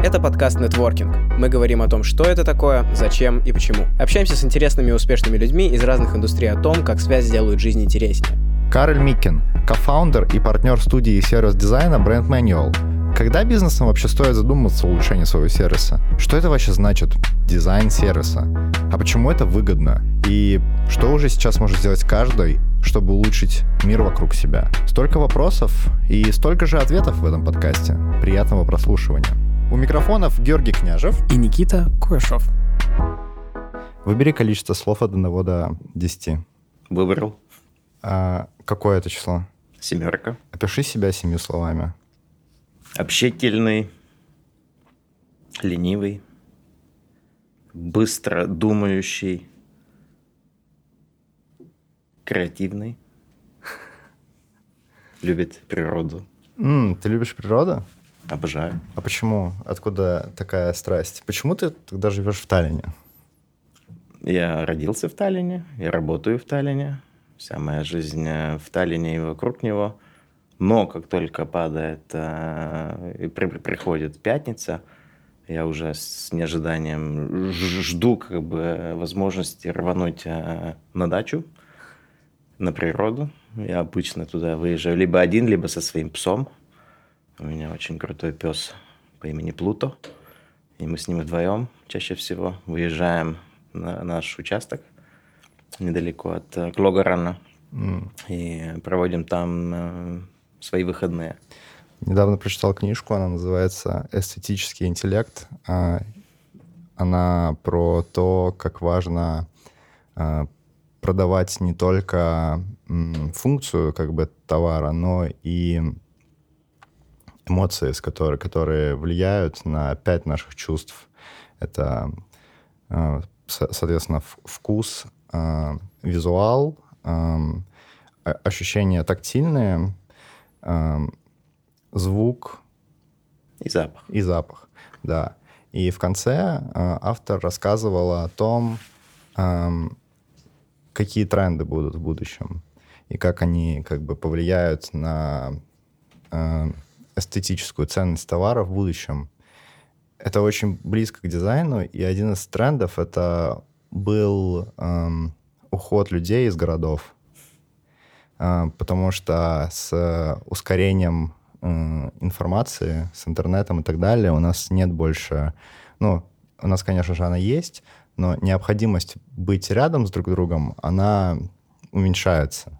Это подкаст «Нетворкинг». Мы говорим о том, что это такое, зачем и почему. Общаемся с интересными и успешными людьми из разных индустрий о том, как связь делают жизнь интереснее. Кароль Миккин, кофаундер и партнер студии сервис-дизайна Brand Manual. Когда бизнесам вообще стоит задуматься о улучшении своего сервиса? Что это вообще значит? Дизайн сервиса. А почему это выгодно? И что уже сейчас может сделать каждый, чтобы улучшить мир вокруг себя? Столько вопросов и столько же ответов в этом подкасте. Приятного прослушивания. У микрофонов Георгий Княжев и Никита Куешов. Выбери количество слов от 1 до 10. Выбрал. А, какое это число? Семерка. Опиши себя семью словами. Общительный, ленивый, быстро думающий, креативный, любит природу. М, ты любишь природу? Обожаю. А почему? Откуда такая страсть? Почему ты тогда живешь в Таллине? Я родился в Таллине, я работаю в Таллине. Вся моя жизнь э, в Таллине и вокруг него. Но как только падает э, и при, приходит пятница, я уже с неожиданием жду как бы возможности рвануть э, на дачу, на природу. Я обычно туда выезжаю либо один, либо со своим псом. У меня очень крутой пес по имени Плуто. И мы с ним вдвоем чаще всего выезжаем на наш участок недалеко от э, Клогарана. Mm. И проводим там э, свои выходные. Недавно прочитал книжку, она называется «Эстетический интеллект». А, она про то, как важно а, продавать не только функцию как бы товара, но и эмоции, с которые, которые влияют на пять наших чувств. Это, э, соответственно, вкус, э, визуал, э, ощущения тактильные, звук и запах. И запах, да. И в конце автор рассказывал о том, какие тренды будут в будущем и как они как бы повлияют на эстетическую ценность товара в будущем. Это очень близко к дизайну, и один из трендов это был эм, уход людей из городов, э, потому что с ускорением э, информации, с интернетом и так далее у нас нет больше, ну, у нас, конечно же, она есть, но необходимость быть рядом с друг другом, она уменьшается.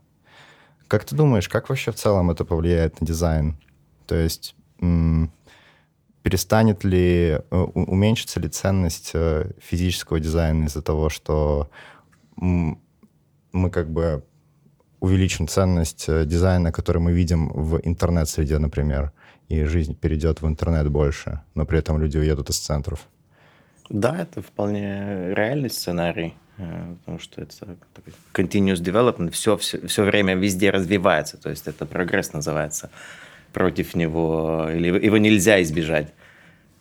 Как ты думаешь, как вообще в целом это повлияет на дизайн? То есть перестанет ли, э, уменьшится ли ценность э, физического дизайна из-за того, что мы как бы увеличим ценность э, дизайна, который мы видим в интернет-среде, например, и жизнь перейдет в интернет больше, но при этом люди уедут из центров? Да, это вполне реальный сценарий, потому что это такой continuous development, все, все, все время везде развивается, то есть это прогресс называется против него, или его нельзя избежать.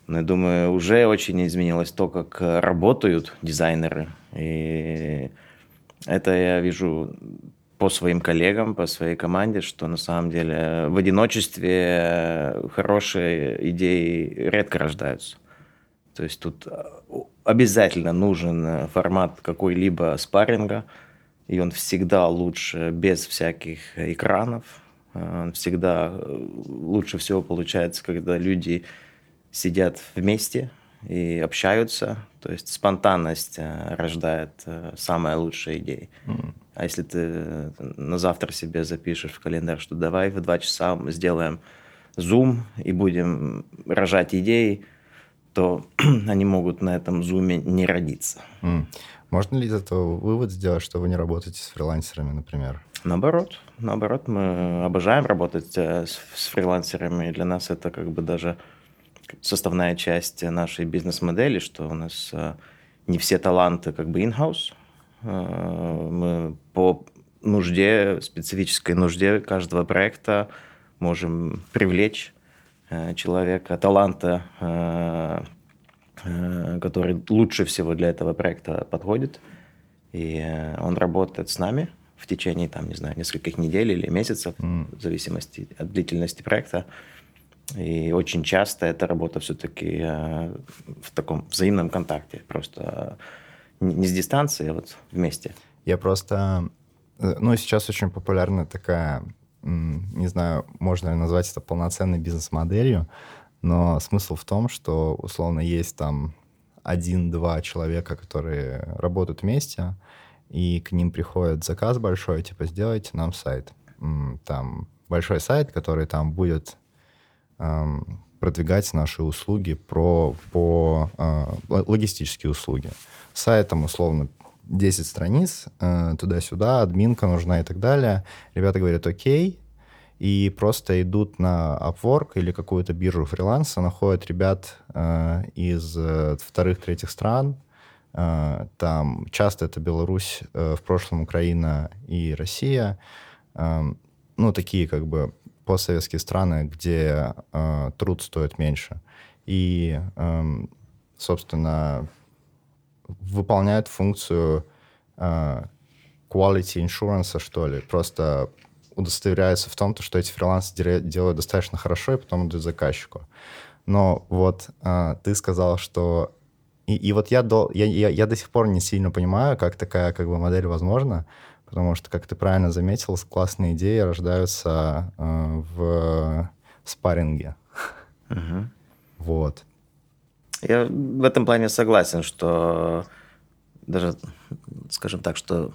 Но я думаю, уже очень изменилось то, как работают дизайнеры. И это я вижу по своим коллегам, по своей команде, что на самом деле в одиночестве хорошие идеи редко рождаются. То есть тут обязательно нужен формат какой-либо спарринга, и он всегда лучше без всяких экранов, всегда э, лучше всего получается, когда люди сидят вместе и общаются. То есть спонтанность э, рождает самые лучшие идеи. Mm. А если ты на завтра себе запишешь в календарь, что давай в два часа мы сделаем зум и будем рожать идеи, то они могут на этом зуме не родиться. Mm. Можно ли из этого вывод сделать, что вы не работаете с фрилансерами, например? Наоборот, наоборот, мы обожаем работать э, с, с фрилансерами. Для нас это как бы даже составная часть нашей бизнес-модели, что у нас э, не все таланты как бы in-house. Э, мы по нужде, специфической нужде каждого проекта можем привлечь человека, таланта, который лучше всего для этого проекта подходит. И он работает с нами – в течение, там, не знаю, нескольких недель или месяцев, mm. в зависимости от длительности проекта. И очень часто эта работа все-таки э, в таком взаимном контакте, просто не с дистанции, а вот вместе. Я просто... Э, ну, сейчас очень популярна такая, не знаю, можно ли назвать это полноценной бизнес-моделью, но смысл в том, что, условно, есть там один-два человека, которые работают вместе, и к ним приходит заказ большой, типа, сделайте нам сайт. Там большой сайт, который там будет эм, продвигать наши услуги про, по э, логистические услуги. Сайтом, условно, 10 страниц, э, туда-сюда, админка нужна и так далее. Ребята говорят, окей, и просто идут на Upwork или какую-то биржу фриланса, находят ребят э, из э, вторых-третьих стран, э, там часто это Беларусь, э, в прошлом Украина и Россия, э, ну, такие как бы постсоветские страны, где э, труд стоит меньше. И, э, собственно, выполняют функцию э, quality insurance, что ли. Просто удостоверяются в том, что эти фрилансы делают достаточно хорошо, и потом идут заказчику. Но вот э, ты сказал, что... И, и вот я до, я, я, я до сих пор не сильно понимаю, как такая как бы модель возможна, потому что, как ты правильно заметил, классные идеи рождаются э, в спарринге. Угу. Вот. Я в этом плане согласен, что даже, скажем так, что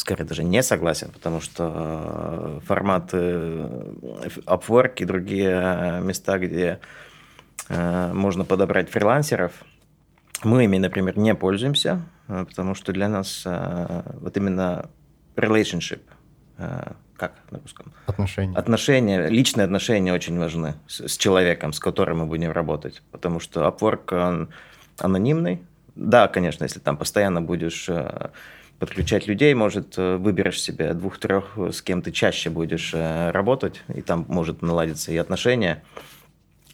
скорее даже не согласен, потому что э, форматы Upwork и другие места, где э, можно подобрать фрилансеров, мы ими, например, не пользуемся, э, потому что для нас вот именно relationship, как на русском? Отношения. Отношения, личные отношения очень важны с, с человеком, с которым мы будем работать. Потому что Upwork, он анонимный. Да, конечно, если там постоянно будешь э, подключать людей, может, э, выберешь себе двух-трех, с кем ты чаще будешь э, работать, и там может наладиться и отношения.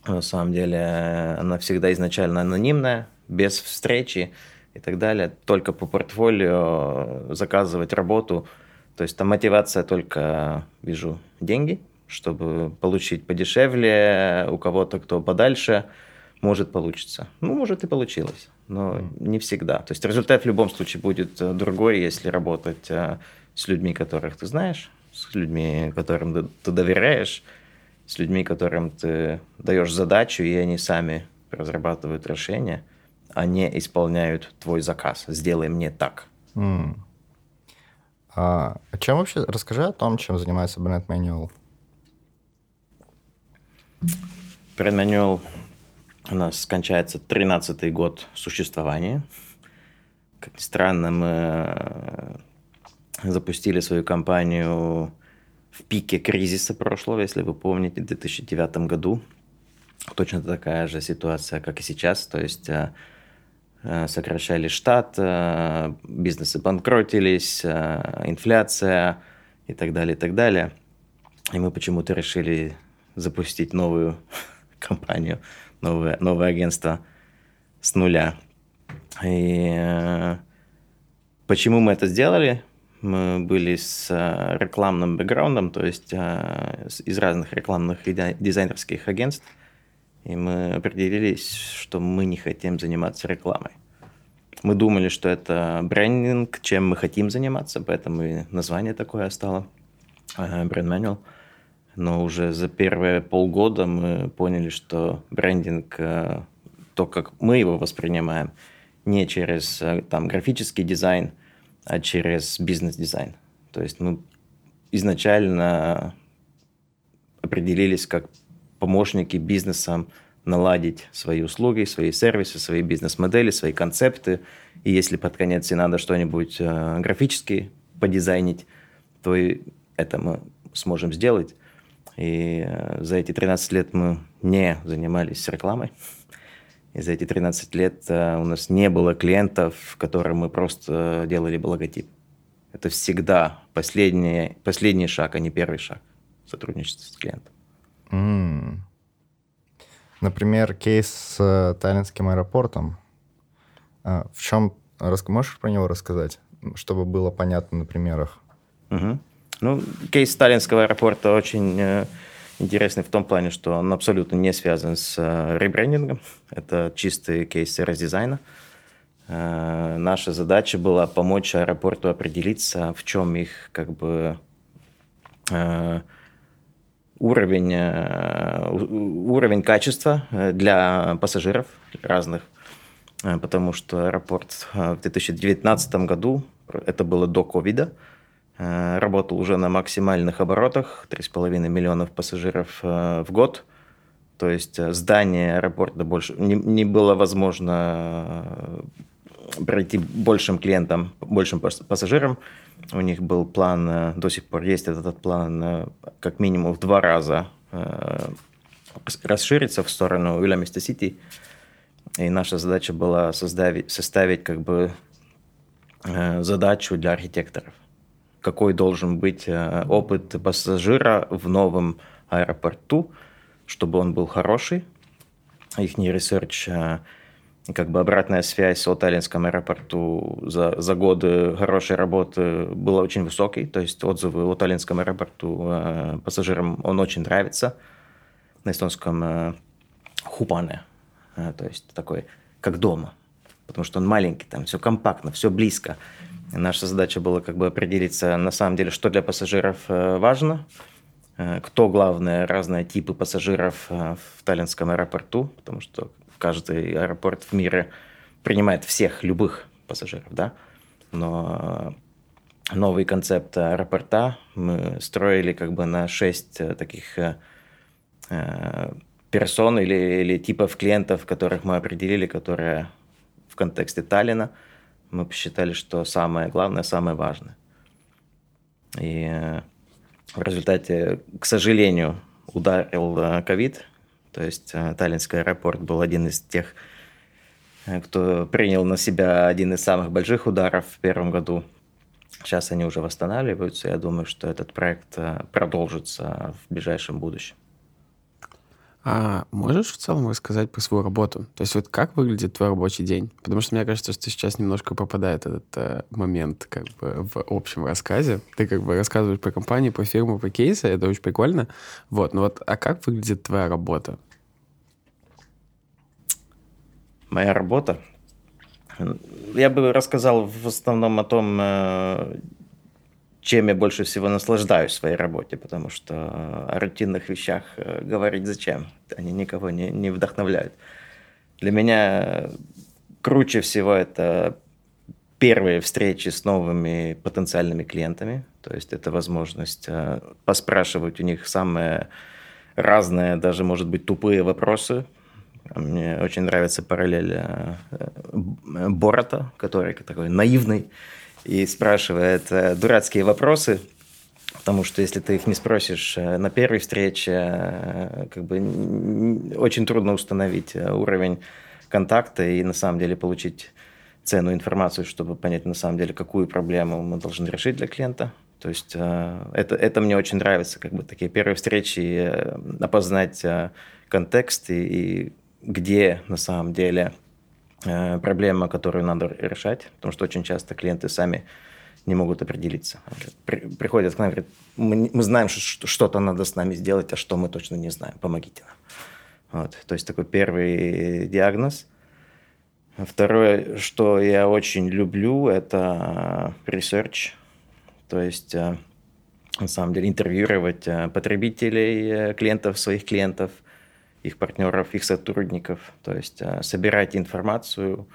На самом деле она всегда изначально анонимная, без встречи и так далее. Только по портфолио заказывать работу – то есть там мотивация только, вижу, деньги, чтобы получить подешевле, у кого-то, кто подальше, может получиться. Ну, может и получилось, но не всегда. То есть результат в любом случае будет э, другой, если работать э, с людьми, которых ты знаешь, с людьми, которым ты доверяешь, с людьми, которым ты даешь задачу, и они сами разрабатывают решения, а не исполняют твой заказ. Сделай мне так. Mm. А чем вообще... Расскажи о том, чем занимается Brand Manual. Brand Manual у нас скончается 13-й год существования. Как ни странно, мы э, запустили свою компанию в пике кризиса прошлого, если вы помните, в 2009 году. Точно такая же ситуация, как и сейчас. То есть э, Э, сокращали штат, бизнесы банкротились, инфляция и так далее, и так далее. И мы почему-то решили запустить новую компанию, новое, новое агентство с нуля. И почему мы это сделали? Мы были с рекламным бэкграундом, то есть из разных рекламных и дизайнерских агентств – и мы определились, что мы не хотим заниматься рекламой. Мы думали, что это брендинг, чем мы хотим заниматься, поэтому и название такое стало, бренд Manual. Но уже за первые полгода мы поняли, что брендинг, э, то, как мы его воспринимаем, не через э, там, графический дизайн, а через бизнес-дизайн. То есть мы изначально определились как помощники бизнесам наладить свои услуги, свои сервисы, свои бизнес-модели, свои концепты. И если под конец и надо что-нибудь э, графически подизайнить, то и это мы сможем сделать. И э, за эти 13 лет мы не занимались рекламой. И за эти 13 лет э, у нас не было клиентов, которым мы просто делали бы логотип. Это всегда последний, последний шаг, а не первый шаг сотрудничества с клиентом. Mm. Например, кейс с э, Таллинским аэропортом. А, в чем... Можешь про него рассказать, чтобы было понятно на примерах? Угу. Ну, кейс Сталинского аэропорта очень э, интересный в том плане, что он абсолютно не связан с э, ребрендингом. Это чистый кейс раздизайна. Э, наша задача была помочь аэропорту определиться, в чем их как бы уровень, уровень качества для пассажиров разных. Потому что аэропорт в 2019 году, это было до ковида, работал уже на максимальных оборотах, 3,5 миллионов пассажиров э, в год. То есть э, здание аэропорта больше не, не было возможно пройти большим клиентам, большим пассажирам. У них был план, до сих пор есть этот план, как минимум в два раза расшириться в сторону Уильямиста Сити. И наша задача была составить, составить как бы задачу для архитекторов какой должен быть э, опыт пассажира в новом аэропорту, чтобы он был хороший. Их research, э, как бы обратная связь о Таллинском аэропорту за, за годы хорошей работы была очень высокой. То есть отзывы о Таллинском аэропорту э, пассажирам он очень нравится. На эстонском хупане, то есть такой, как дома. Потому что он маленький, там все компактно, все близко. Наша задача была как бы определиться на самом деле, что для пассажиров э, важно, э, кто главные разные типы пассажиров э, в Таллинском аэропорту, потому что каждый аэропорт в мире принимает всех любых пассажиров, да, но новый концепт аэропорта мы строили как бы на шесть таких персон или, или типов клиентов, которых мы определили, которые в контексте Таллина – мы посчитали, что самое главное, самое важное. И э, в результате, к сожалению, ударил э, ковид, то есть э, Таллинский аэропорт был один из тех, кто принял на себя один из самых больших ударов в первом году. Сейчас они уже восстанавливаются. Я думаю, что этот проект продолжится в ближайшем будущем. А можешь в целом рассказать про свою работу? То есть вот как выглядит твой рабочий день? Потому что мне кажется, что сейчас немножко попадает этот э, момент как бы в общем рассказе. Ты как бы рассказываешь про компанию, про фирму, про кейсы, это очень прикольно. Вот, ну вот, а как выглядит твоя работа? Моя работа? Я бы рассказал в основном о том, э, чем я больше всего наслаждаюсь в своей работе, потому что о рутинных вещах э, говорить зачем? Они никого не, не вдохновляют. Для меня круче всего это первые встречи с новыми потенциальными клиентами. То есть это возможность э, поспрашивать у них самые разные, даже, может быть, тупые вопросы. Мне очень нравится параллель э, Борота, который такой наивный и спрашивает э, дурацкие вопросы, потому что если ты их не спросишь э, на первой встрече, э, как бы очень трудно установить уровень контакта и на самом деле получить ценную информацию, чтобы понять на самом деле, какую проблему мы должны решить для клиента. То есть это, это мне очень нравится, как бы такие первые встречи, опознать контекст и, и где на самом деле проблема, которую надо решать, потому что очень часто клиенты сами не могут определиться. При, приходят к нам говорят, мы, мы знаем, что что-то надо с нами сделать, а что мы точно не знаем, помогите нам. Вот. То есть такой первый диагноз. Второе, что я очень люблю, это research, то есть э, на самом деле интервьюировать э, потребителей, клиентов, своих клиентов – их партнеров, их сотрудников. То есть э, собирать информацию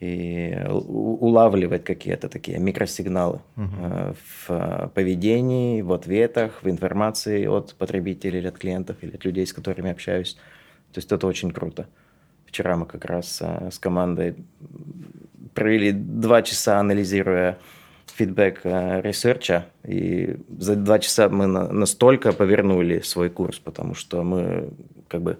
и улавливать какие-то такие микросигналы угу. в поведении, в ответах, в информации от потребителей или от клиентов, или от людей, с которыми общаюсь. То есть это очень круто. Вчера мы как раз с командой провели два часа, анализируя feedback research'а, и за два часа мы настолько повернули свой курс, потому что мы как бы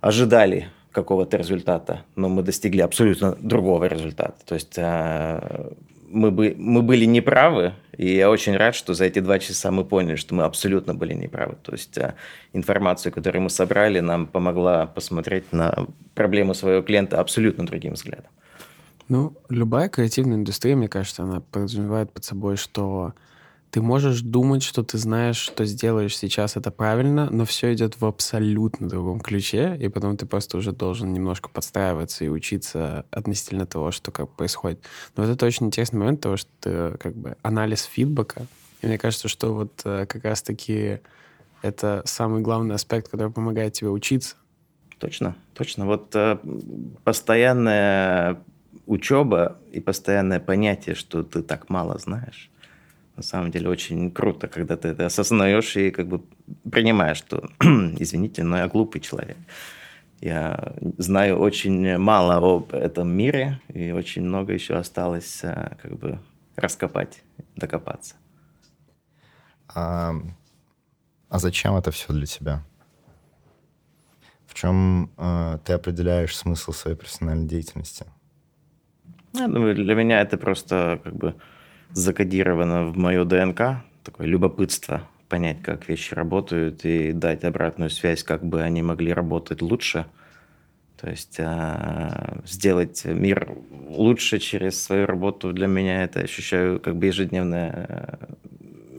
ожидали какого-то результата, но мы достигли абсолютно другого результата. То есть э, мы, бы, мы были неправы, и я очень рад, что за эти два часа мы поняли, что мы абсолютно были неправы. То есть э, информацию, которую мы собрали, нам помогла посмотреть на проблему своего клиента абсолютно другим взглядом. Ну, любая креативная индустрия, мне кажется, она подразумевает под собой, что ты можешь думать, что ты знаешь, что сделаешь сейчас это правильно, но все идет в абсолютно другом ключе, и потом ты просто уже должен немножко подстраиваться и учиться относительно того, что как происходит. Но вот это очень интересный момент того, что как бы анализ фидбэка, и мне кажется, что вот э, как раз-таки это самый главный аспект, который помогает тебе учиться. Точно, точно. Вот э, постоянная учеба и постоянное понятие, что ты так мало знаешь, на самом деле очень круто, когда ты это осознаешь и как бы принимаешь, что, извините, но я глупый человек. Я знаю очень мало об этом мире, и очень много еще осталось э, как бы раскопать, докопаться. А, а зачем это все для тебя? В чем э, ты определяешь смысл своей профессиональной деятельности? Я думаю, для меня это просто как бы закодировано в мою ДНК, такое любопытство понять, как вещи работают и дать обратную связь, как бы они могли работать лучше. То есть э, сделать мир лучше через свою работу для меня это ощущаю как бы ежедневное,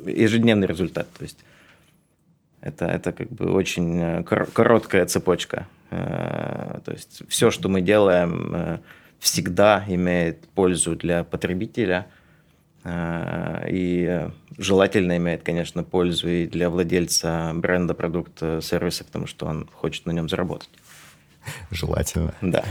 ежедневный результат. То есть это, это как бы очень короткая цепочка. Э, то есть все, что мы делаем, э, всегда имеет пользу для потребителя – Э, и желательно имеет, конечно, пользу и для владельца бренда, продукта, сервиса, потому что он хочет на нем заработать. Желательно. Да.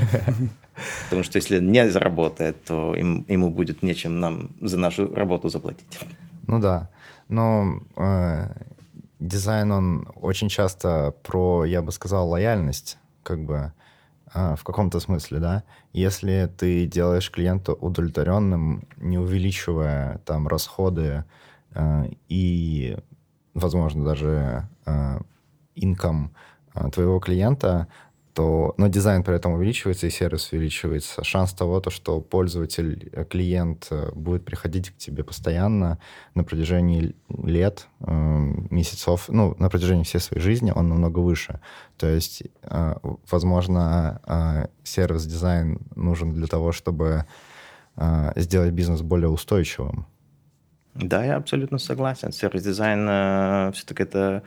Потому что если не заработает, то им, ему будет нечем нам за нашу работу заплатить. Ну да. Но э, дизайн, он очень часто про, я бы сказал, лояльность. Как бы в каком-то смысле, да. Если ты делаешь клиента удовлетворенным, не увеличивая там расходы э, и, возможно, даже э, инком э, твоего клиента, то, но дизайн при этом увеличивается и сервис увеличивается. Шанс того, то, что пользователь, э, клиент э, будет приходить к тебе постоянно на протяжении лет, э, месяцев, ну, на протяжении всей своей жизни, он намного выше. То есть, возможно, сервис-дизайн нужен для того, чтобы сделать бизнес более устойчивым. Да, я абсолютно согласен. Сервис-дизайн все-таки это...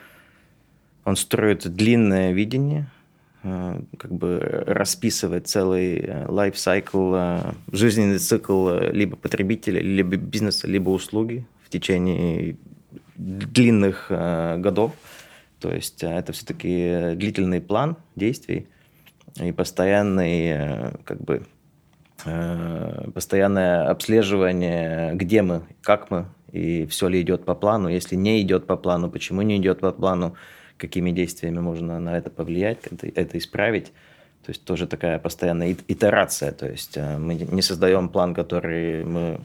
Он строит длинное видение, Э, как бы расписывать целый лайфсайкл, э, жизненный цикл э, либо потребителя, либо бизнеса, либо услуги в течение длинных годов. То есть это все-таки длительный план действий и постоянный, как бы, постоянное обслеживание, где мы, как мы, и все ли идет по плану. Если не идет по плану, почему не идет по плану, какими действиями можно на это повлиять, это, исправить. То есть тоже такая постоянная итерация. То есть э, мы не создаем план, который мы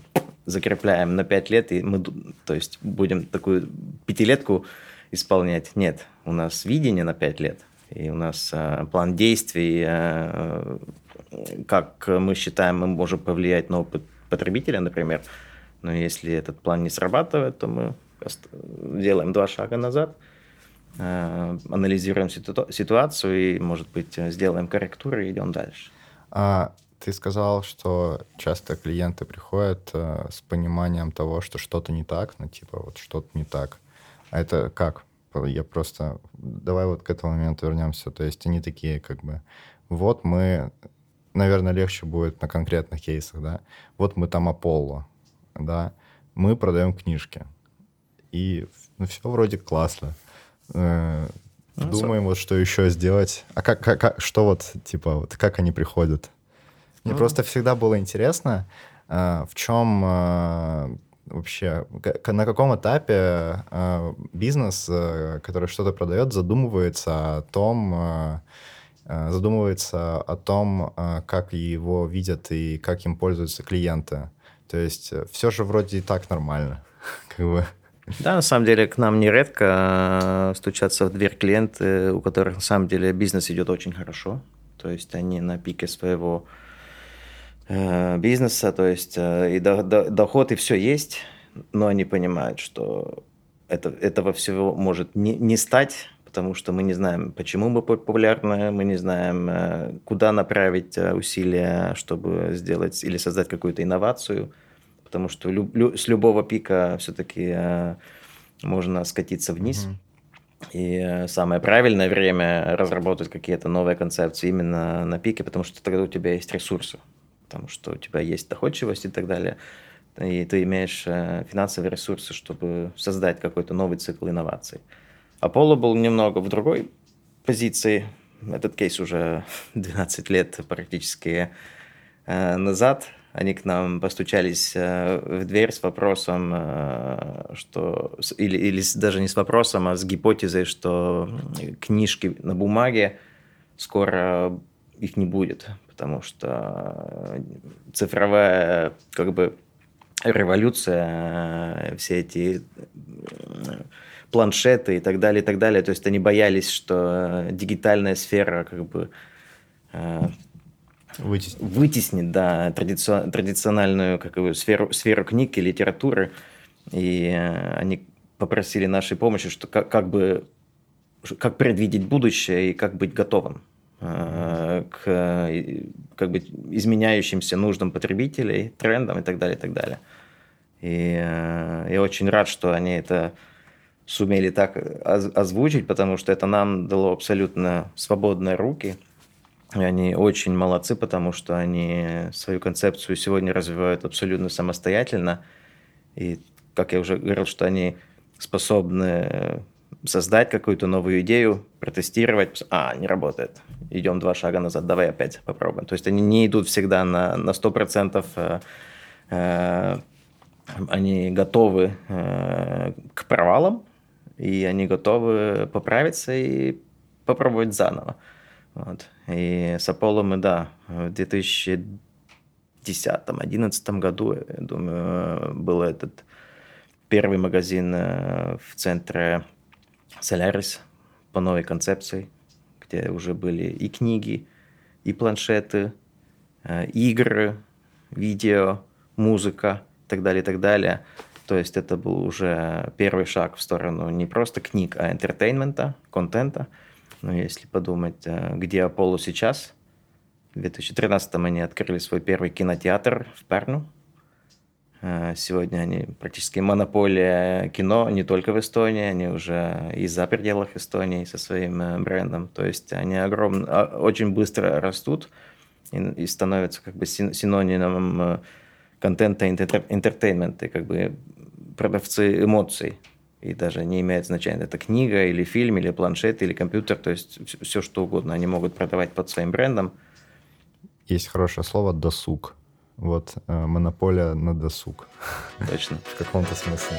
закрепляем на 5 лет, и мы то есть, будем такую пятилетку исполнять. Нет, у нас видение на 5 лет, и у нас э, план действий, э, как мы считаем, мы можем повлиять на опыт потребителя, например. Но если этот план не срабатывает, то мы делаем два шага назад – Э, анализируем ситу- ситуацию и, может быть, сделаем корректуры и идем дальше. А ты сказал, что часто клиенты приходят э, с пониманием того, что что-то не так, ну, типа, вот что-то не так. А это как? Я просто... Давай вот к этому моменту вернемся. То есть они такие, как бы, вот мы... Наверное, легче будет на конкретных кейсах, да? Вот мы там Аполло, да? Мы продаем книжки. И ну, все вроде классно. Э, ну, думаем, вот что еще сделать. А как, как, как что вот, типа, вот как они приходят? Мне ну. просто всегда было интересно, э, в чем э, вообще, на каком этапе бизнес, который что-то продает, задумывается о том, задумывается о том, как его видят и как им пользуются клиенты. То есть все же вроде и так нормально. Как бы. Да, на самом деле к нам нередко а, стучатся в дверь клиенты, у которых на самом деле бизнес идет очень хорошо. То есть они на пике своего э, бизнеса, то есть э, и до, до, доход, и все есть, но они понимают, что это, этого всего может не, не стать, потому что мы не знаем, почему мы популярны, мы не знаем, э, куда направить усилия, чтобы сделать или создать какую-то инновацию – потому что лю- лю- с любого пика все-таки э, можно скатиться вниз. Mm-hmm. И э, самое правильное время разработать какие-то новые концепции именно на пике, потому что тогда у тебя есть ресурсы, потому что у тебя есть доходчивость и так далее, и ты имеешь э, финансовые ресурсы, чтобы создать какой-то новый цикл инноваций. Аполло был немного в другой позиции. Этот кейс уже 12 лет практически э, назад. Они к нам постучались э, в дверь с вопросом, э, что... Или, или даже не с вопросом, а с гипотезой, что книжки на бумаге скоро их не будет, потому что цифровая как бы революция, все эти планшеты и так далее, и так далее. То есть они боялись, что дигитальная сфера как бы Вытеснит. Вытеснит, да, традицион, традициональную как бы, сферу, сферу книг и литературы. И э, они попросили нашей помощи, что как, как бы как предвидеть будущее и как быть готовым э, к как бы изменяющимся нуждам потребителей, трендам и так далее, и так далее. И э, я очень рад, что они это сумели так озвучить, потому что это нам дало абсолютно свободные руки – они очень молодцы, потому что они свою концепцию сегодня развивают абсолютно самостоятельно. И, как я уже говорил, что они способны создать какую-то новую идею, протестировать. А, не работает. Идем два шага назад, давай опять попробуем. То есть они не идут всегда на, на 100%. Э, э, они готовы э, к провалам, и они готовы поправиться и попробовать заново. Вот. И с Apollo мы, да, в 2010-2011 году, я думаю, был этот первый магазин э, в центре Solaris по новой концепции, где уже были и книги, и планшеты, э, игры, видео, музыка и так далее, и так далее. То есть это был уже первый шаг в сторону не просто книг, а entertainment'а, контента – но если подумать, э, где Apollo сейчас, в 2013 они открыли свой первый кинотеатр в Перну. Э, сегодня они практически монополия кино не только в Эстонии, они уже и за пределах Эстонии со своим э, брендом. То есть они огромно, а, очень быстро растут и, и становятся как бы синонимом контента entertainment'а, как бы продавцы эмоций и даже не имеет значения, это книга или фильм, или планшет, или компьютер, то есть все что угодно они могут продавать под своим брендом. Есть хорошее слово «досуг». Вот, э, монополия на досуг. Точно. В каком-то смысле.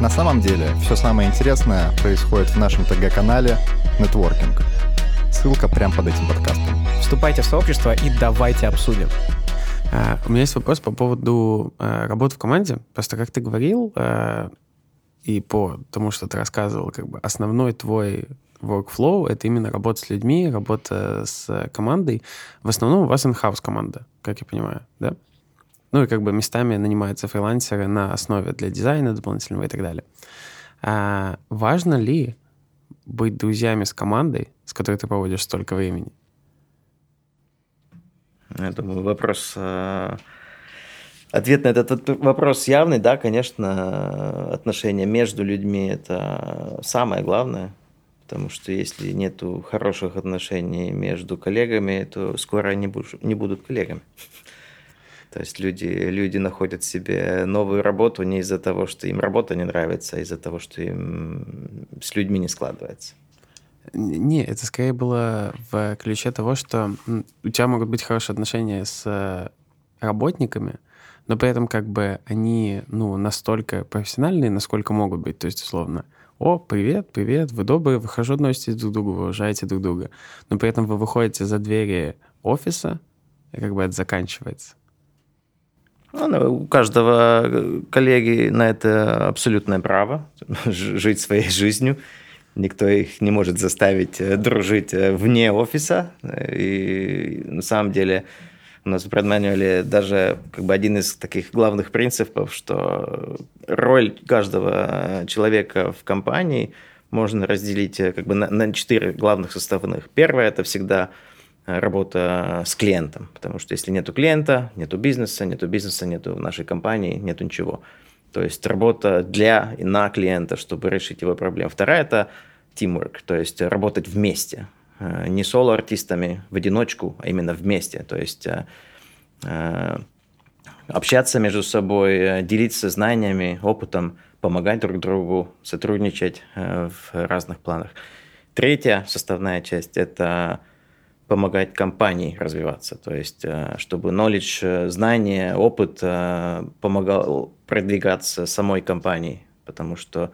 На самом деле, все самое интересное происходит в нашем ТГ-канале «Нетворкинг». Ссылка прямо под этим подкастом. Вступайте в сообщество и давайте обсудим. А, у меня есть вопрос по поводу а, работы в команде. Просто как ты говорил, а, и по тому, что ты рассказывал, как бы основной твой workflow — это именно работа с людьми, работа с командой. В основном у вас in-house команда, как я понимаю, да? Ну и как бы местами нанимаются фрилансеры на основе для дизайна дополнительного и так далее. А важно ли быть друзьями с командой, с которой ты проводишь столько времени? Я думаю, вопрос... Э, ответ на этот вопрос явный, да, конечно, отношения между людьми – это самое главное, потому что если нет хороших отношений между коллегами, то скоро они не будут коллегами. То есть люди, люди находят себе новую работу не из-за того, что им работа не нравится, а из-за того, что им с людьми не складывается. Не, это скорее было в ключе того, что у тебя могут быть хорошие отношения с э, работниками, но при этом как бы они, ну, настолько профессиональные, насколько могут быть. То есть, условно, о, привет, привет, вы добрые, вы хорошо относитесь друг к другу, вы уважаете друг друга. Но при этом вы выходите за двери офиса, и как бы это заканчивается. Ну, у каждого э, коллеги на это абсолютное право жить своей жизнью никто их не может заставить э, дружить э, вне офиса. И на самом деле у нас в Brand даже как бы один из таких главных принципов, что роль каждого человека в компании можно разделить э, как бы на, на четыре главных составных. Первое – это всегда работа с клиентом, потому что если нету клиента, нету бизнеса, нету бизнеса, нету нашей компании, нету ничего. То есть работа для и на клиента, чтобы решить его проблему. Вторая – это teamwork, то есть работать вместе. Э, не соло-артистами в одиночку, а именно вместе. То есть э, э, общаться между собой, делиться знаниями, опытом, помогать друг другу, сотрудничать в разных планах. Третья составная часть – это помогать компании развиваться. То есть, чтобы knowledge, знания, опыт помогал продвигаться самой компании, потому что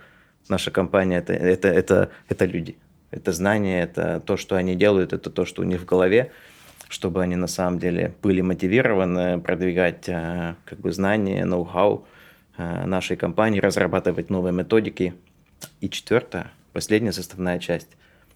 наша компания это, это, это, это люди. Это знания, это то, что они делают, это то, что у них в голове, чтобы они на самом деле были мотивированы продвигать э, как бы знания, ноу-хау э, нашей компании, разрабатывать новые методики. И четвертое, последняя составная часть,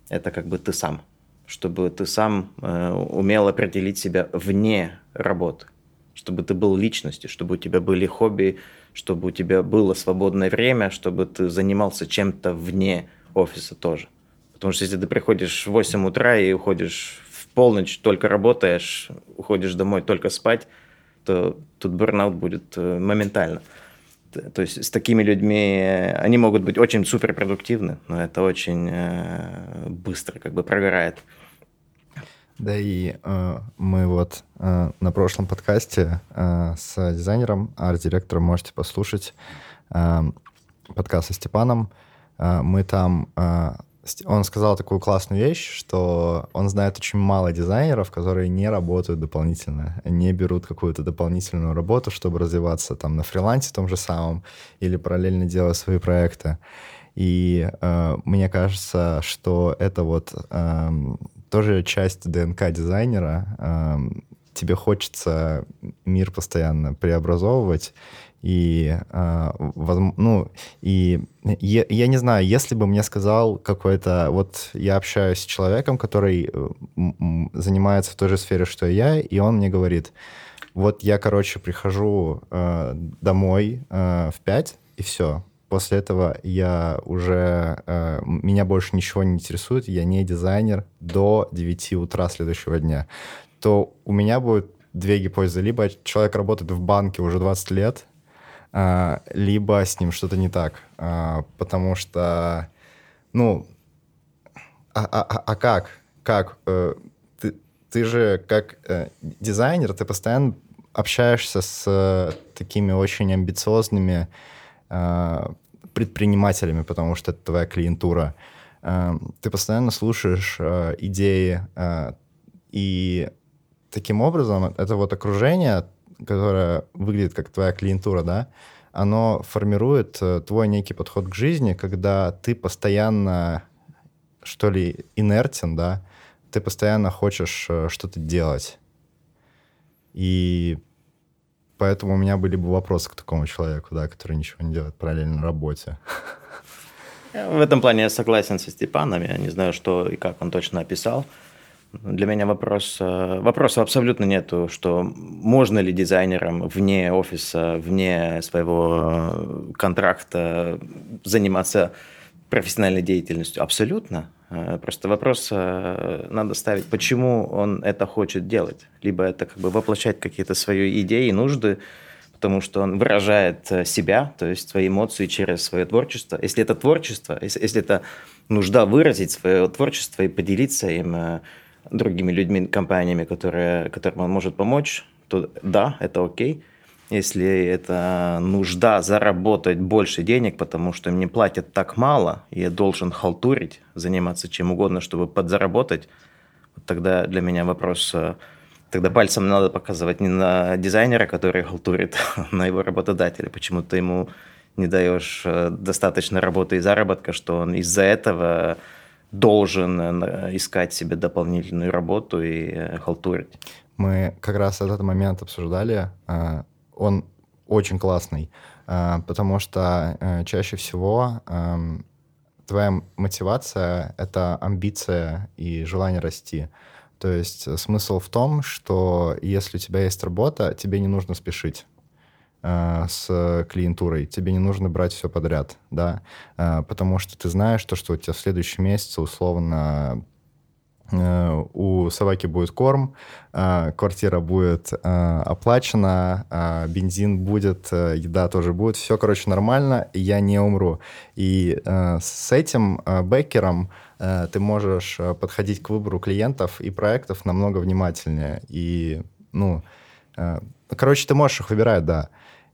это как бы ты сам, чтобы ты сам э, умел определить себя вне работы, чтобы ты был личностью, чтобы у тебя были хобби, чтобы у тебя было свободное время, чтобы ты занимался чем-то вне офиса тоже. Потому что если ты приходишь в 8 утра и уходишь в полночь, только работаешь, уходишь домой только спать, то тут бурнаут будет э, моментально. То есть с такими людьми э, они могут быть очень суперпродуктивны, но это очень э, быстро как бы прогорает. Да и э, мы вот э, на прошлом подкасте э, с дизайнером, арт-директором можете послушать э, подкаст со Степаном. Э, мы там э, он сказал такую классную вещь, что он знает очень мало дизайнеров, которые не работают дополнительно, не берут какую-то дополнительную работу, чтобы развиваться там на фрилансе том же самом или параллельно делать свои проекты. И э, мне кажется, что это вот э, тоже часть ДНК дизайнера. Э, тебе хочется мир постоянно преобразовывать, и, э, ну, и я, я не знаю, если бы мне сказал какой-то... Вот я общаюсь с человеком, который э, занимается в той же сфере, что и я, и он мне говорит, вот я, короче, прихожу э, домой э, в 5, и все. После этого я уже... Э, меня больше ничего не интересует, я не дизайнер до 9 утра следующего дня. То у меня будет две гипотезы. Либо человек работает в банке уже 20 лет, а, либо с ним что-то не так. А, потому что, ну, а, а, а, а как? Как? Э, ты, ты же как э, дизайнер, ты постоянно общаешься с э, такими очень амбициозными предпринимателями, потому что это твоя клиентура. Ты постоянно слушаешь идеи, и таким образом это вот окружение которое выглядит как твоя клиентура, да, оно формирует э, твой некий подход к жизни, когда ты постоянно, что ли, инертен, да, ты постоянно хочешь э, что-то делать. И поэтому у меня были бы вопросы к такому человеку, да, который ничего не делает параллельно работе. В этом плане я согласен со Степаном. Я не знаю, что и как он точно описал. Для меня вопрос, э, вопроса абсолютно нету, что можно ли дизайнерам вне офиса, вне своего э, контракта заниматься профессиональной деятельностью. Абсолютно. Э, просто вопрос надо ставить, почему он это хочет делать. Либо это как бы воплощать какие-то свои идеи, нужды, потому что он выражает себя, то есть свои эмоции через свое творчество. Если это творчество, если, если это нужда выразить свое творчество и поделиться им, другими людьми, компаниями, которые, которым он может помочь, то да, это окей. Если это нужда заработать больше денег, потому что мне платят так мало, и я должен халтурить, заниматься чем угодно, чтобы подзаработать, тогда для меня вопрос, э, тогда пальцем надо показывать не на дизайнера, который халтурит, а на его работодателя. Почему ты ему не даешь э, достаточно работы и заработка, что он из-за этого должен э, искать себе дополнительную работу и э, халтурить. Мы как раз этот момент обсуждали. Э, он очень классный, потому что чаще всего эм, твоя мотивация — это амбиция и желание расти. То есть смысл в том, что если у тебя есть работа, тебе не нужно спешить. Э, с клиентурой, тебе не нужно брать все подряд, да, э, потому что ты знаешь то, что у тебя в следующем месяце условно Э, у собаки будет корм, э, квартира будет э, оплачена, бензин будет, еда тоже будет. Все, короче, нормально, и я не умру. И с этим бэкером ты можешь подходить к выбору клиентов и проектов намного внимательнее. И, ну, короче, ты можешь их выбирать, да.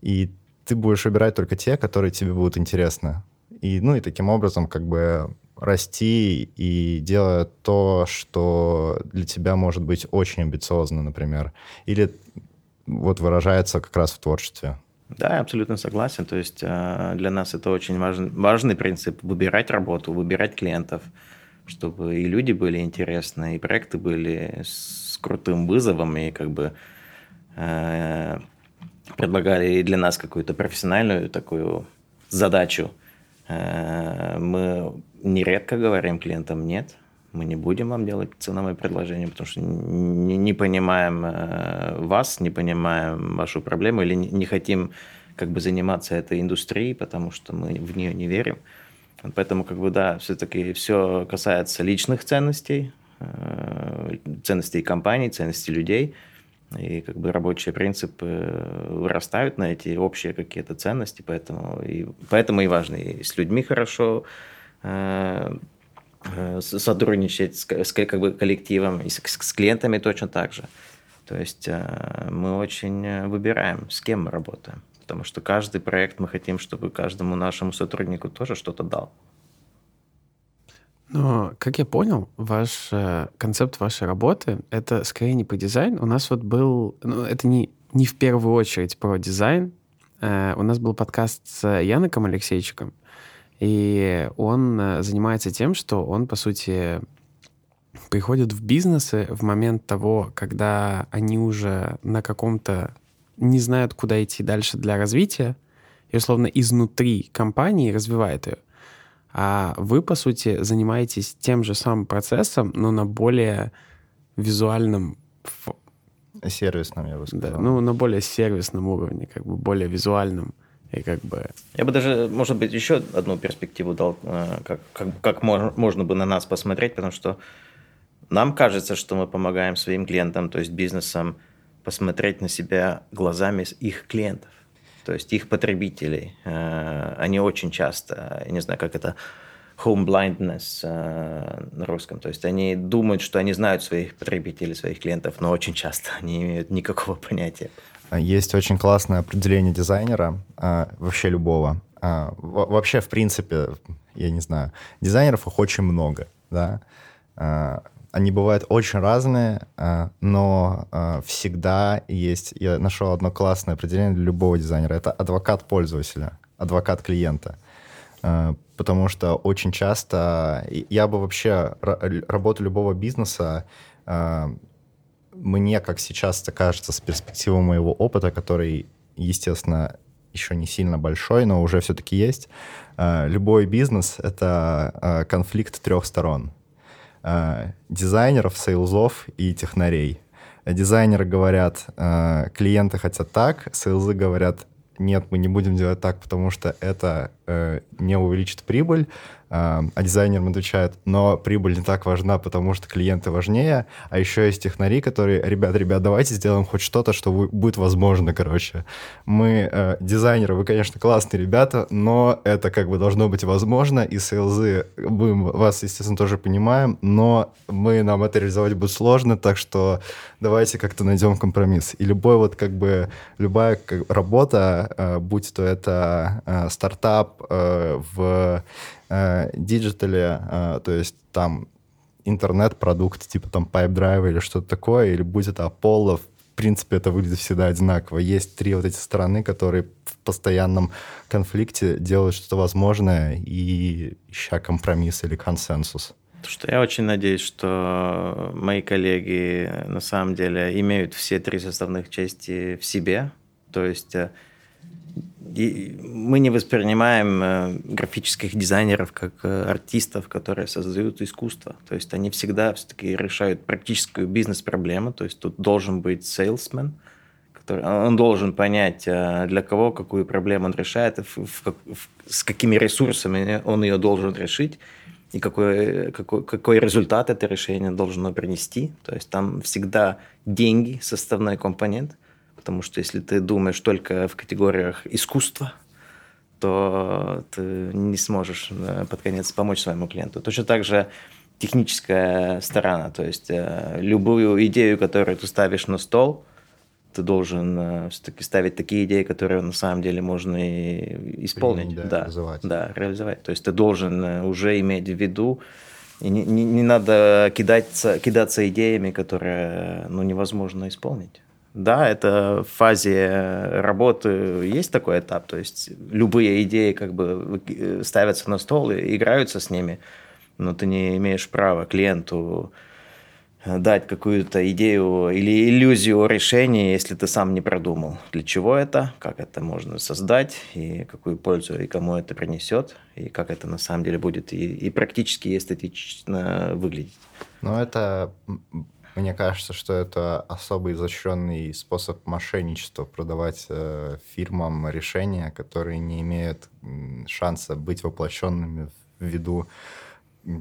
И ты будешь выбирать только те, которые тебе будут интересны. И, ну, и таким образом, как бы расти и делать то, что для тебя может быть очень амбициозно, например, или вот выражается как раз в творчестве. Да, я абсолютно согласен. То есть э, для нас это очень важный, важный принцип – выбирать работу, выбирать клиентов, чтобы и люди были интересны, и проекты были с крутым вызовом, и как бы предлагали для нас какую-то профессиональную такую задачу. Э, мы нередко говорим клиентам «нет», мы не будем вам делать ценовое предложение, потому что не, не понимаем э, вас, не понимаем вашу проблему или не, не хотим как бы заниматься этой индустрией, потому что мы в нее не верим. Поэтому, как бы, да, все-таки все касается личных ценностей, э, ценностей компаний, ценностей людей. И как бы рабочие принципы вырастают на эти общие какие-то ценности, поэтому и, поэтому и важно и с людьми хорошо Э, э, сотрудничать с, с как бы коллективом и с, с клиентами точно так же. То есть э, мы очень выбираем, с кем мы работаем. Потому что каждый проект мы хотим, чтобы каждому нашему сотруднику тоже что-то дал. Но, как я понял, ваш концепт вашей работы — это скорее не по дизайну. У нас вот был... Ну, это не, не в первую очередь про дизайн. у нас был подкаст с Яноком Алексейчиком, и он э, занимается тем, что он, по сути, приходит в бизнесы в момент того, когда они уже на каком-то не знают, куда идти дальше для развития, и, условно, изнутри компании развивает ее. А вы, по сути, занимаетесь тем же самым процессом, но на более визуальном... Сервисном, я бы сказал. Да, ну, на более сервисном уровне, как бы более визуальном. И как бы... Я бы даже, может быть, еще одну перспективу дал, э, как, как, как можно, можно бы на нас посмотреть, потому что нам кажется, что мы помогаем своим клиентам, то есть бизнесам, посмотреть на себя глазами их клиентов, то есть их потребителей. Э, они очень часто, я не знаю, как это, home blindness э, на русском. То есть они думают, что они знают своих потребителей, своих клиентов, но очень часто они имеют никакого понятия. Есть очень классное определение дизайнера, а, вообще любого. А, вообще, в принципе, я не знаю, дизайнеров их очень много, да. Они бывают очень разные, но всегда есть... Я нашел одно классное определение для любого дизайнера. Это адвокат пользователя, адвокат клиента. Потому что очень часто... Я бы вообще работу любого бизнеса мне, как сейчас это кажется, с перспективы моего опыта, который, естественно, еще не сильно большой, но уже все-таки есть, э, любой бизнес — это э, конфликт трех сторон. Э, дизайнеров, сейлзов и технарей. Дизайнеры говорят, клиенты хотят так, сейлзы говорят, нет, мы не будем делать так, потому что это не увеличит прибыль, а, а дизайнерам отвечают, но прибыль не так важна, потому что клиенты важнее, а еще есть технари, которые, ребят, ребят, давайте сделаем хоть что-то, что будет возможно, короче. Мы, э, дизайнеры, вы, конечно, классные ребята, но это как бы должно быть возможно, и сейлзы, мы вас, естественно, тоже понимаем, но мы, нам это реализовать будет сложно, так что давайте как-то найдем компромисс. И любой вот как бы, любая как, работа, э, будь то это э, стартап э, в Э, digital'е, э, то есть там интернет-продукт типа там Pipedrive или что-то такое, или будет Apollo, в принципе, это выглядит всегда одинаково. Есть три вот эти стороны, которые в постоянном конфликте делают что-то возможное и ища компромисс или консенсус. Что я очень надеюсь, что мои коллеги на самом деле имеют все три составных части в себе. То есть э, мы не воспринимаем э, графических дизайнеров как э, артистов, которые создают искусство. То есть они всегда все-таки решают практическую бизнес-проблему. То есть тут должен быть salesman, который, он должен понять, э, для кого какую проблему он решает, в, в, в, с какими ресурсами он ее должен решить. и какой, какой, какой результат это решение должно принести. То есть там всегда деньги составной компонент, потому что если ты думаешь только в категориях искусства, то ты не сможешь э, под конец помочь своему клиенту. Точно так же техническая сторона, то есть э, любую идею, которую ты ставишь на стол, ты должен э, все-таки ставить такие идеи, которые на самом деле можно и исполнить. Принять, да, да, реализовать. Да, реализовать. То есть ты должен уже иметь в виду, и не, не, не надо кидаться, кидаться идеями, которые ну, невозможно исполнить. Да, это в фазе работы есть такой этап, то есть любые идеи как бы ставятся на стол и играются с ними, но ты не имеешь права клиенту дать какую-то идею или иллюзию решения, если ты сам не продумал, для чего это, как это можно создать, и какую пользу и кому это принесет, и как это на самом деле будет и, и практически и эстетично выглядеть. Ну, это мне кажется, что это особый изощренный способ мошенничества продавать э, фирмам решения, которые не имеют шанса быть воплощенными ввиду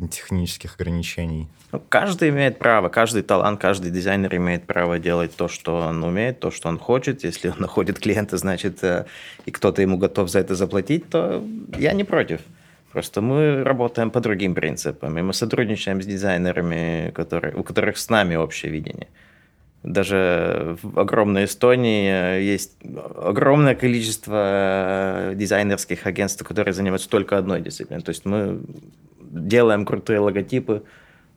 технических ограничений. Ну, каждый имеет право, каждый талант, каждый дизайнер имеет право делать то, что он умеет, то, что он хочет. Если он находит клиента, значит, э, и кто-то ему готов за это заплатить, то я не против. Просто мы работаем по другим принципам, и мы сотрудничаем с дизайнерами, которые, у которых с нами общее видение. Даже в огромной Эстонии э, есть огромное количество э, дизайнерских агентств, которые занимаются только одной дисциплиной. То есть мы делаем крутые логотипы,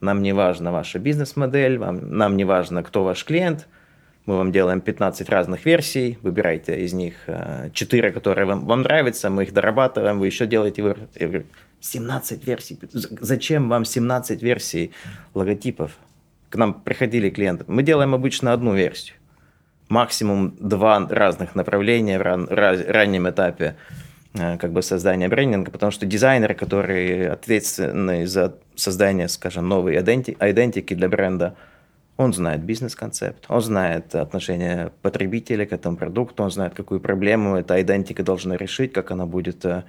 нам не важна ваша бизнес-модель, нам не важно, кто ваш клиент, мы вам делаем 15 разных версий, выбирайте из них 4, э, которые вам, вам нравятся, мы их дорабатываем, вы еще делаете. Я говорю, 17 версий. Зачем вам 17 версий логотипов? К нам приходили клиенты. Мы делаем обычно одну версию. Максимум два разных направления в ран, раннем этапе э, как бы создания брендинга, потому что дизайнеры, которые ответственны за создание, скажем, новой идентики для бренда, он знает бизнес-концепт, он знает отношение потребителя к этому продукту, он знает, какую проблему эта идентика должна решить, как она будет, э,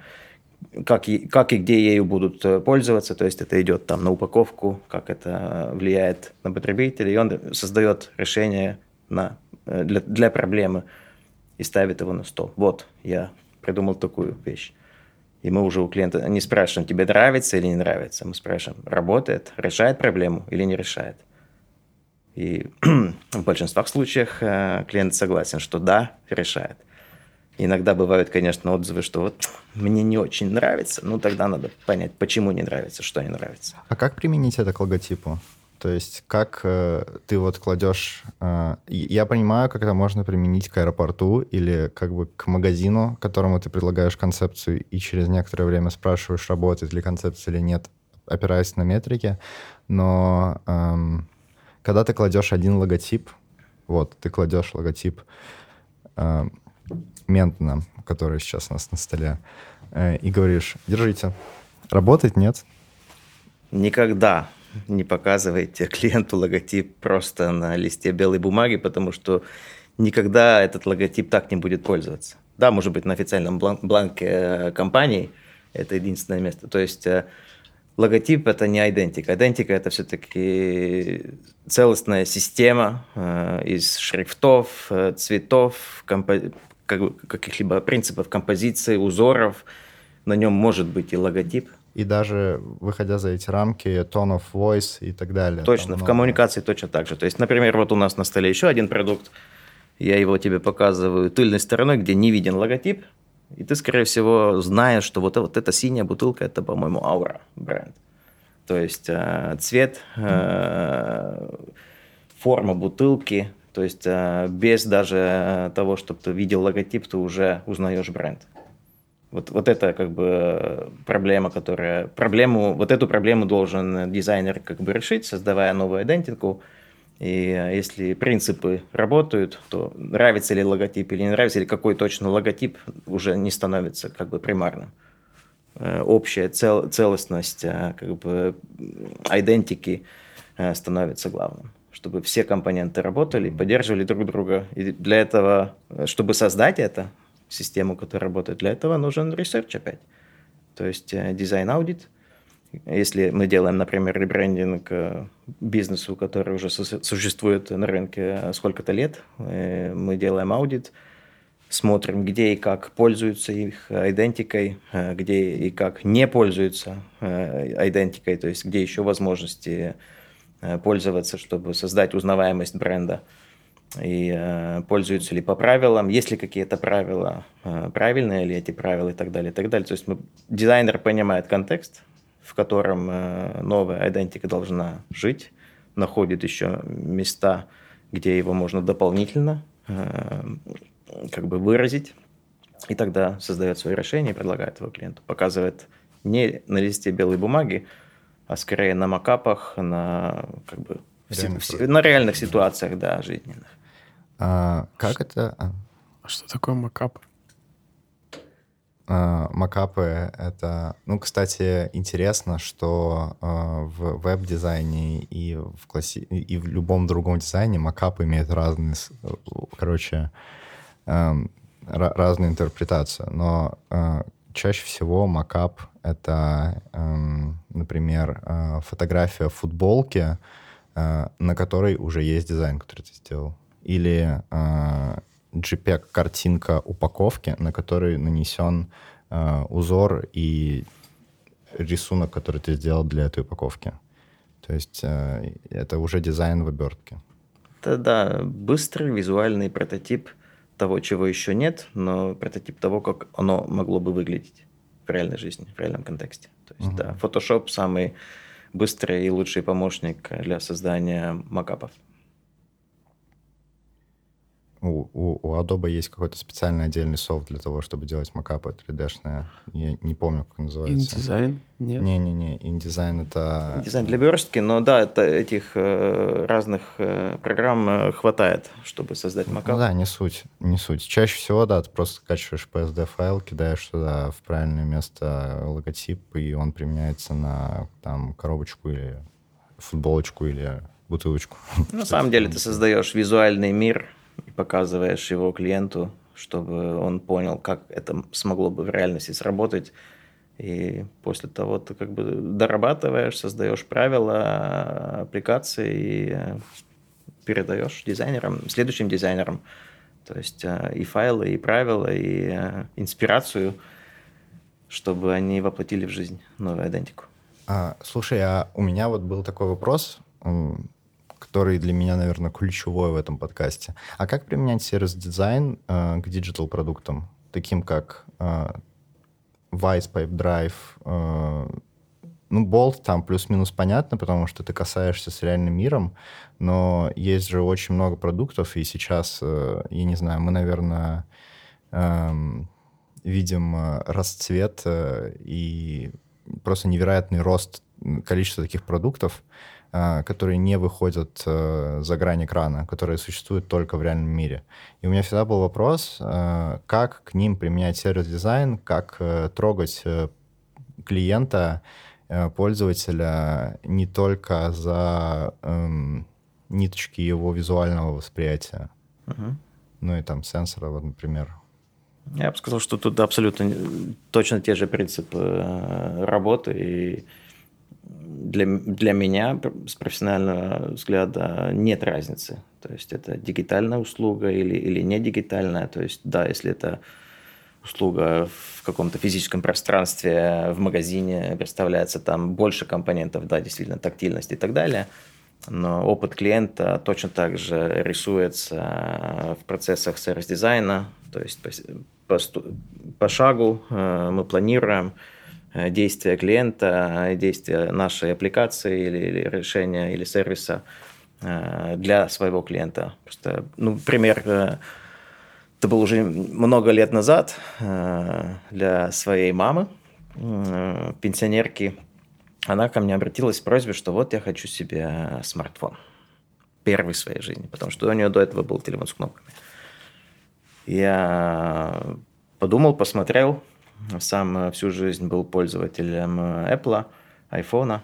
как как и где ею будут э, пользоваться. То есть это идет там на упаковку, как это влияет на потребителя, и он создает решение на, э, для, для проблемы и ставит его на стол. Вот, я придумал такую вещь. И мы уже у клиента не спрашиваем, тебе нравится или не нравится. Мы спрашиваем, работает, решает проблему или не решает. И в большинстве случаев э, клиент согласен, что да, решает. Иногда бывают, конечно, отзывы, что вот мне не очень нравится, ну тогда надо понять, почему не нравится, что не нравится. А как применить это к логотипу? То есть как э, ты вот кладешь... Э, я понимаю, как это можно применить к аэропорту или как бы к магазину, которому ты предлагаешь концепцию, и через некоторое время спрашиваешь, работает ли концепция или нет, опираясь на метрики. Но эм, когда ты кладешь один логотип, вот, ты кладешь логотип э, Ментона, который сейчас у нас на столе, э, и говоришь, держите, работает, нет? Никогда не показывайте клиенту логотип просто на листе белой бумаги, потому что никогда этот логотип так не будет пользоваться. Да, может быть, на официальном бланке э, компании это единственное место. То есть э, логотип это не идентика. Идентика это все-таки целостная система э, из шрифтов, э, цветов, компо- каких-либо принципов композиции, узоров. На нем может быть и логотип. И даже выходя за эти рамки, tone of voice и так далее. Точно, в коммуникации точно так же. То есть, например, вот у нас на столе еще один продукт, я его тебе показываю тыльной стороной, где не виден логотип, и ты, скорее всего, знаешь, что вот, вот эта синяя бутылка, это, по-моему, Aura бренд. То есть э, цвет, э, форма бутылки, то есть э, без даже того, чтобы ты видел логотип, ты уже узнаешь бренд. Вот, вот это как бы проблема, которая... Проблему, вот эту проблему должен дизайнер как бы решить, создавая новую идентику, и э, если принципы работают, то нравится ли логотип или не нравится, или какой точно логотип уже не становится как бы примарным. Э, общая цел, целостность э, как бы идентики становится главным чтобы все компоненты работали, поддерживали друг друга. И для этого, чтобы создать это, систему, которая работает, для этого нужен research опять. То есть дизайн-аудит, Если мы делаем, например, ребрендинг э, бизнесу, который уже существует на рынке сколько-то лет, э, мы делаем аудит, смотрим, где и как пользуются их идентикой, э, где и как не пользуются идентикой, то есть где еще возможности пользоваться, чтобы создать узнаваемость бренда и э, пользуются ли по правилам, есть ли какие-то правила, э, правильные ли эти правила и так далее, и так далее. То есть мы, дизайнер понимает контекст, в котором э, новая идентика должна жить, находит еще места, где его можно дополнительно э, как бы выразить, и тогда создает свое решение и предлагает его клиенту, показывает не на листе белой бумаги, а скорее на макапах, на как бы Реальных в, на реальных ситуациях, да, жизненных. А, как это? а, А что такое макап? А, Макапы — это... Ну, кстати, интересно, что а, в веб-дизайне и в, класси... и в любом другом дизайне макапы имеют разные, короче, эм, ра- разную интерпретацию. Но э, чаще всего макап — это, эм, например, фотография футболки, на которой уже есть дизайн, который ты сделал. Или э, JPEG-картинка упаковки, на которой нанесен э, узор и рисунок, который ты сделал для этой упаковки. То есть э, это уже дизайн в обертке. Это, да, быстрый визуальный прототип того, чего еще нет, но прототип того, как оно могло бы выглядеть в реальной жизни, в реальном контексте. То есть, Мгм. да, Photoshop самый быстрый и лучший помощник для создания макапов. У, у, у Adobe есть какой-то специальный отдельный софт для того, чтобы делать макапы 3D-шные. Я не помню, как он называется. Индизайн? Нет. Не-не-не, InDesign это... Дизайн для верстки, но да, это этих э, разных э, программ э, хватает, чтобы создать Ну макап. да, не суть, не суть. Чаще всего, да, ты просто скачиваешь PSD-файл, кидаешь туда в правильное место логотип, и он применяется на там коробочку или футболочку или бутылочку. На самом деле ты создаешь визуальный мир показываешь его клиенту, чтобы он понял, как это смогло бы в реальности сработать. И после того ты как бы дорабатываешь, создаешь правила аппликации и передаешь дизайнерам, следующим дизайнерам. То есть э, и файлы, и правила, и э, инспирацию, чтобы они воплотили в жизнь новую идентику. А, слушай, а у меня вот был такой вопрос, который для меня, наверное, ключевой в этом подкасте. А как применять сервис-дизайн э, к диджитал-продуктам, таким как э, Vice, Pipedrive, э, ну, Bolt там плюс-минус понятно, потому что ты касаешься с реальным миром, но есть же очень много продуктов, и сейчас, э, я не знаю, мы, наверное, эм, видим э, расцвет э, и просто невероятный рост количества таких продуктов, которые не выходят э, за грань экрана, которые существуют только в реальном мире. И у меня всегда был вопрос, э, как к ним применять сервис-дизайн, как э, трогать клиента, пользователя не только за эм, ниточки его визуального восприятия, Мгм. ну и там сенсора, вот, например. Я бы сказал, что тут абсолютно точно те же принципы работы. И для, для меня с профессионального взгляда нет разницы. То есть это дигитальная услуга или, или не дигитальная. То есть да, если это услуга в каком-то физическом пространстве, в магазине представляется там больше компонентов, да, действительно, тактильность и так далее. Но опыт клиента точно так же рисуется в процессах сервис-дизайна, то есть по, по, по шагу э, мы планируем действия клиента, э, действия нашей аппликации или, или решения или сервиса э, для своего клиента. Просто, ну, пример, э, это был уже много лет назад э, для своей мамы, э, пенсионерки. Она ко мне обратилась с просьбой, что вот я хочу себе смартфон. Первый в своей жизни, потому что у нее до этого был телефон с кнопками. Я подумал, посмотрел. Сам э, всю жизнь был пользователем э, Apple, iPhone.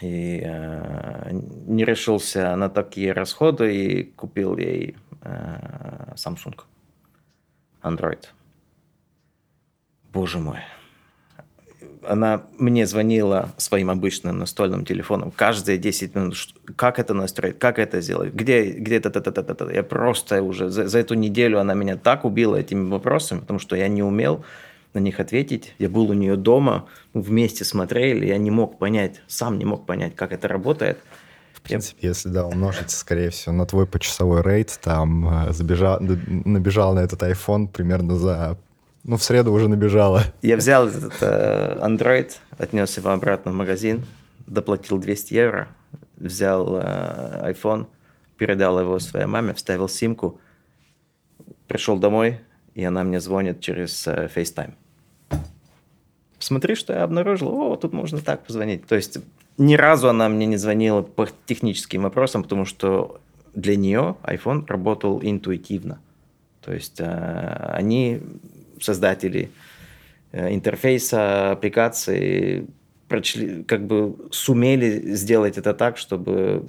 И э, не решился на такие расходы и купил ей э, Samsung. Android. Боже мой. она мне звонила своим обычным настольным телефоном каждые 10 минут. Как это настроить, как это сделать, где, где это, это, это, это. Я просто уже за, за эту неделю она меня так убила этими вопросами, потому что я не умел на них ответить. Я был у нее дома, вместе смотрели, я не мог понять, сам не мог понять, как это работает. В принципе, если да, умножить, скорее всего, на твой почасовой рейд, там э, забежал, набежал на этот iPhone примерно за ну, в среду уже набежала. Я взял этот э, Android, отнес его обратно в магазин, доплатил 200 евро, взял э, iPhone, передал его своей маме, вставил симку, пришел домой, и она мне звонит через э, FaceTime. Смотри, что я обнаружил. О, тут можно так позвонить. То есть ни разу она мне не звонила по техническим вопросам, потому что для нее iPhone работал интуитивно. То есть э, они создатели э, интерфейса аппликации прочли, как бы сумели сделать это так, чтобы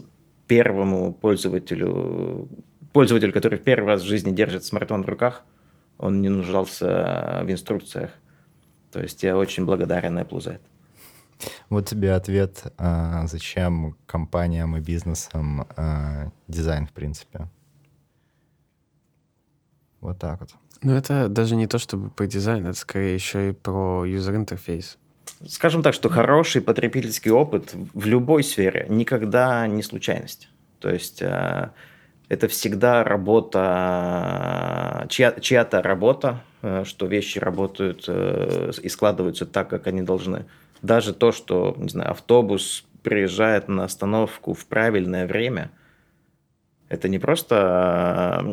первому пользователю, пользователю, который в первый раз в жизни держит смартфон в руках, он не нуждался в инструкциях. То есть я очень благодарен Apple за это. Вот тебе ответ, а, зачем компаниям и бизнесам а, дизайн, в принципе. Вот так вот. Ну, это даже не то, чтобы по дизайну, это скорее еще и про юзер-интерфейс. Скажем так, что хороший потребительский опыт в любой сфере никогда не случайность. То есть э, это всегда работа, чья, чья-то работа, что вещи работают э, и складываются так, как они должны. Даже то, что, не знаю, автобус приезжает на остановку в правильное время, это не просто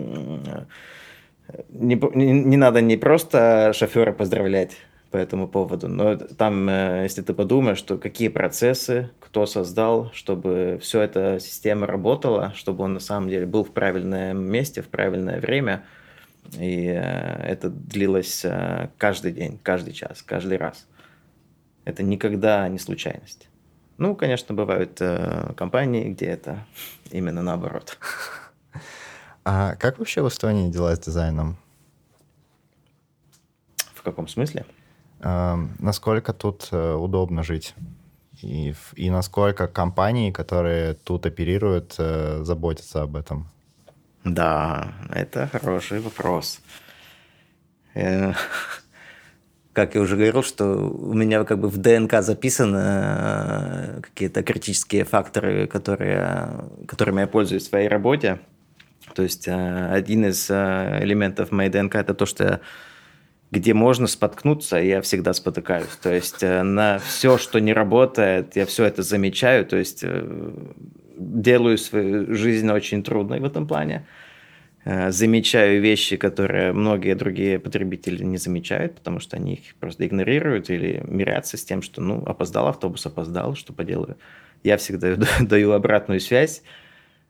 не, не, не надо не просто шофера поздравлять по этому поводу, но там, э, если ты подумаешь, что какие процессы, кто создал, чтобы все эта система работала, чтобы он на самом деле был в правильном месте, в правильное время, и э, это длилось э, каждый день, каждый час, каждый раз. Это никогда не случайность. Ну, конечно, бывают компании, где это именно наоборот. А как вообще в Эстонии дела с дизайном? В каком смысле? А, насколько тут э, удобно жить? И, и насколько компании, которые тут оперируют, э, заботятся об этом? Да, это хороший вопрос. Э, как я уже говорил, что у меня как бы в ДНК записаны какие-то критические факторы, которые, которыми я пользуюсь в своей работе. То есть э, один из э, элементов моей ДНК – это то, что где можно споткнуться, я всегда спотыкаюсь. То есть э, на все, что не работает, я все это замечаю, то есть делаю свою жизнь очень трудной в этом плане. Замечаю вещи, которые многие другие потребители не замечают, потому что они их просто игнорируют или мирятся с тем, что ну, опоздал автобус, опоздал, что поделаю. Я всегда даю обратную связь,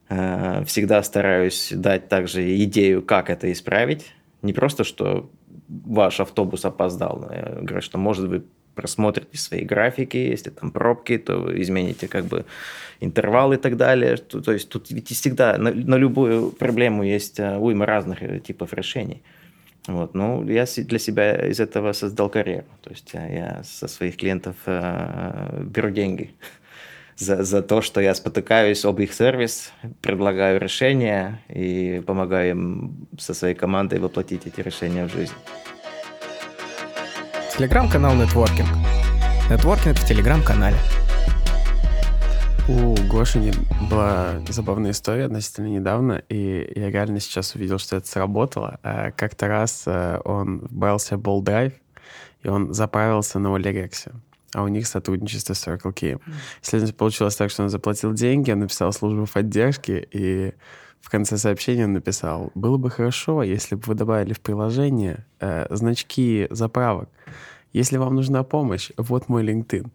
Э, всегда стараюсь дать также идею, как это исправить. Не просто, что ваш автобус опоздал. Я говорю, что, может быть, просмотрите свои графики, если там пробки, то измените как бы интервал и так далее. То, то есть тут ведь всегда на, на любую проблему есть э, уйма разных э, типов решений. Вот. Ну, я для себя из этого создал карьеру. То есть я со своих клиентов э, беру деньги за, за то, что я спотыкаюсь об их сервис, предлагаю решения и помогаю им со своей командой воплотить эти решения в жизнь. Телеграм-канал Нетворкинг. Нетворкинг в Телеграм-канале. У Гоши была забавная история относительно недавно, и я реально сейчас увидел, что это сработало. А как-то раз э, он брался Ball Drive, и он заправился на Олерексе а у них сотрудничество с Circle K. Следовательно, получилось так, что он заплатил деньги, он написал службу поддержки, и в конце сообщения он написал, было бы хорошо, если бы вы добавили в приложение э, значки заправок. Если вам нужна помощь, вот мой LinkedIn.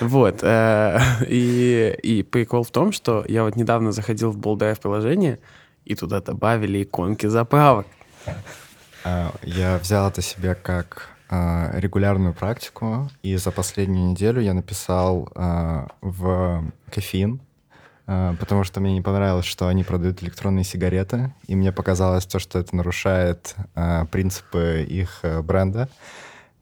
Вот. Э, и, и прикол в том, что я вот недавно заходил в Boldive приложение, и туда добавили иконки заправок. А, я взял это себе как регулярную практику, и за последнюю неделю я написал э, в кофеин, э, потому что мне не понравилось, что они продают электронные сигареты, и мне показалось то, что это нарушает э, принципы их э, бренда.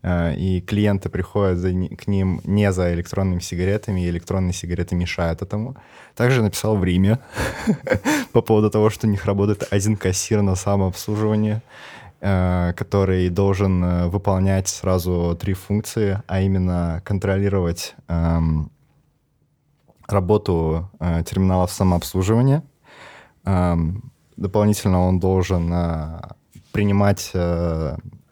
э, и клиенты приходят за, к ним не за электронными сигаретами, и электронные сигареты мешают этому. Также написал в Риме по поводу того, что у них работает один кассир на самообслуживании, э, который должен э, выполнять сразу три функции, а именно контролировать эм, работу терминалов самообслуживания, эм, дополнительно он должен принимать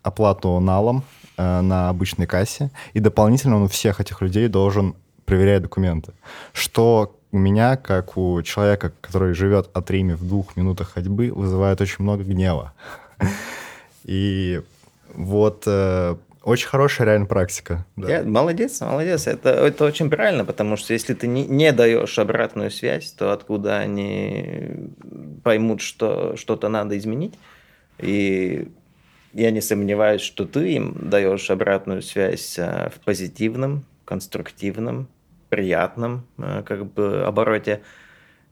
оплату налом э, на обычной кассе, и дополнительно он у всех этих людей должен проверять документы. Что у меня, как у человека, который живет от Риме в двух минутах ходьбы, вызывает очень много гнева. И вот э, очень хорошая реально практика. Да. Я, молодец, молодец. Это, это очень правильно, потому что если ты не, не даешь обратную связь, то откуда они поймут, что что-то надо изменить? И я не сомневаюсь, что ты им даешь обратную связь э, в позитивном, конструктивном, приятном э, как бы обороте,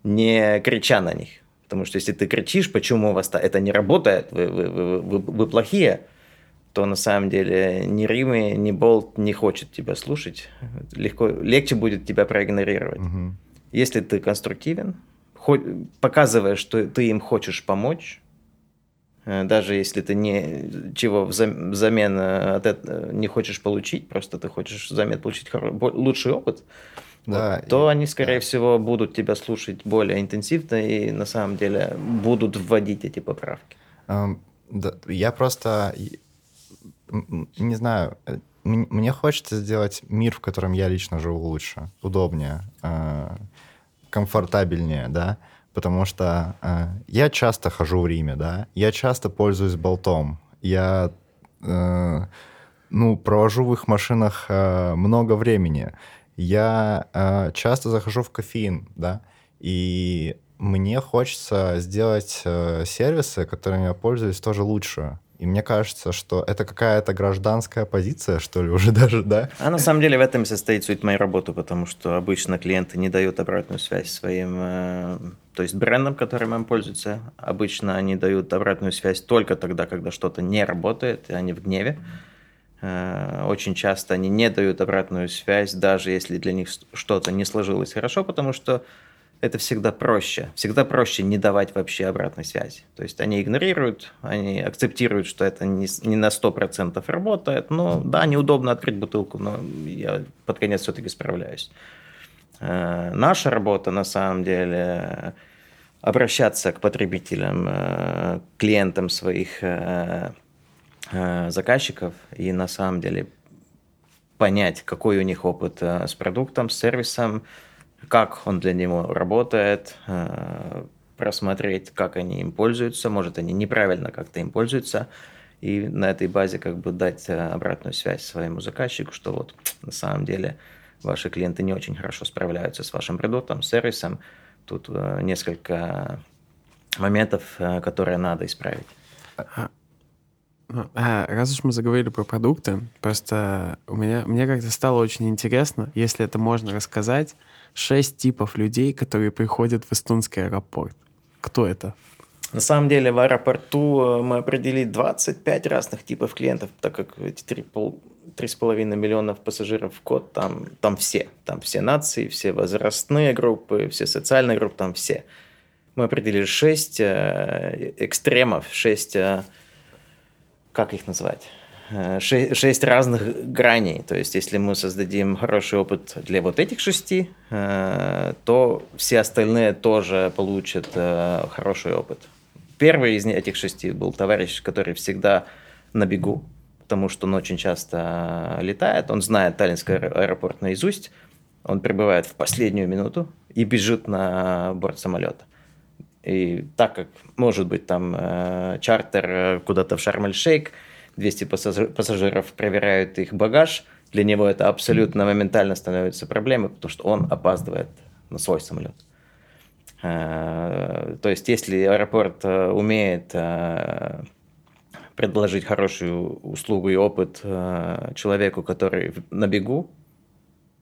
не крича на них. Потому что если ты кричишь, почему у вас это не работает, вы, вы, вы, вы, вы плохие, то на самом деле ни Римы, ни Болт не хочет тебя слушать. Легко, легче будет тебя проигнорировать. Угу. Если ты конструктивен, показываешь, что ты им хочешь помочь, Э, даже если ты не чего взамен э, от этого не хочешь получить, просто ты хочешь взамен получить лучший опыт, да, вот, то и, они, скорее да. всего, будут тебя слушать более интенсивно и на самом деле будут вводить эти поправки. Um, да, я просто не знаю, э, мне хочется сделать мир, в котором я лично живу лучше, удобнее, комфортабельнее, да потому что э, я часто хожу в Риме, да, я часто пользуюсь болтом, я, э, ну, провожу в их машинах э, много времени, я э, часто захожу в кофеин, да, и мне хочется сделать э, сервисы, которыми я пользуюсь, тоже лучше. И мне кажется, что это какая-то гражданская позиция, что ли, уже даже, да? А на самом деле в этом состоит суть моей работы, потому что обычно клиенты не дают обратную связь своим, э, то есть брендам, которыми им пользуются. Обычно они дают обратную связь только тогда, когда что-то не работает, и они в гневе. Э, очень часто они не дают обратную связь, даже если для них что-то не сложилось хорошо, потому что это всегда проще. Всегда проще не давать вообще обратной связи. То есть они игнорируют, они акцептируют, что это не, не на 100% работает. Но да, неудобно открыть бутылку, но я под конец все-таки справляюсь. Э, наша работа на самом деле обращаться к потребителям, э, клиентам своих э, заказчиков и на самом деле понять, какой у них опыт с продуктом, с сервисом, как он для него работает, э, просмотреть, как они им пользуются, может, они неправильно как-то им пользуются, и на этой базе как бы дать э, обратную связь своему заказчику, что вот на самом деле ваши клиенты не очень хорошо справляются с вашим продуктом, сервисом. Тут э, несколько моментов, которые надо исправить. Ну, а, раз уж мы заговорили про продукты, просто у меня, мне как-то стало очень интересно, если это можно рассказать, шесть типов людей, которые приходят в эстонский аэропорт. Кто это? На самом деле в аэропорту э, мы определили 25 разных типов клиентов, так как эти 3,5 миллионов пассажиров в год, там, там все. Там все нации, все возрастные группы, все социальные группы, там все. Мы определили 6 э, экстремов, 6, э, как их назвать? Э, шесть разных граней. То есть, если мы создадим хороший опыт для вот этих шести, э, то все остальные тоже получат э, хороший опыт. Первый из этих шести был товарищ, который всегда на бегу, потому что он очень часто летает, он знает Таллинский аэропорт наизусть, он прибывает в последнюю минуту и бежит на борт самолета. И так как, может быть, там чартер куда-то в Шарм-эль-Шейх – 200 пассажиров проверяют их багаж, для него это абсолютно моментально становится проблемой, потому что он опаздывает на свой самолет. Э, то есть, если аэропорт э, умеет э, предложить хорошую услугу и опыт человеку, который на бегу,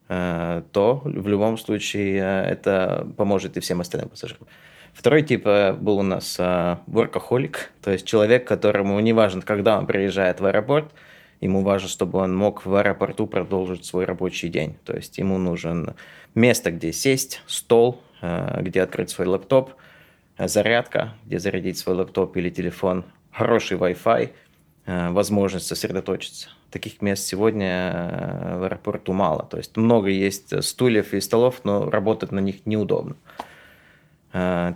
то в любом случае это поможет и всем остальным пассажирам. Второй тип э, был у нас workaholic, то есть человек, которому не важно, когда он приезжает в аэропорт, Ему важно, чтобы он мог в аэропорту продолжить свой рабочий день. То есть ему нужен место, где сесть, стол, э, где открыть свой лэптоп, зарядка, где зарядить свой лэптоп или телефон, хороший Wi-Fi, э, возможность сосредоточиться. Таких мест сегодня э, в аэропорту мало. То есть много есть стульев и столов, но работать на них неудобно.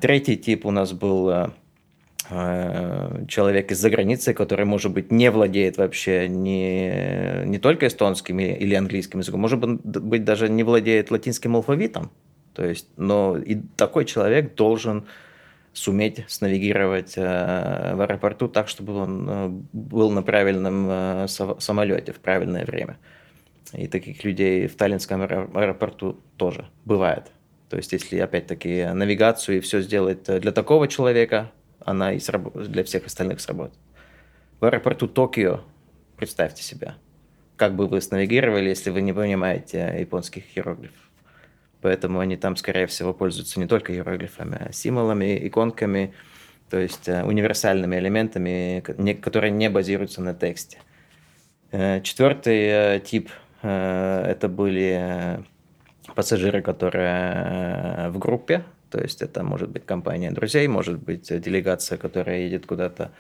Третий тип у нас был Э, человек из-за границы, который, может быть, не владеет вообще не, не только эстонским или английским языком, может быть, даже не владеет латинским алфавитом. То есть, но и такой человек должен суметь снавигировать э, в аэропорту так, чтобы он э, был на правильном самолете в правильное время. И таких людей в Таллинском аэропорту тоже бывает. То есть, если опять-таки навигацию и все сделать для такого человека, она и сраб... для всех остальных сработает. В аэропорту Токио, представьте себя, как бы вы снавигировали, если вы не понимаете японских иероглифов. Поэтому они там, скорее всего, пользуются не только иероглифами, а символами, иконками, то есть э, универсальными элементами, которые не базируются на тексте. Э, Четвертый э, тип – это были пассажиры, которые в группе, то есть это может быть компания друзей, может быть делегация, которая едет куда-то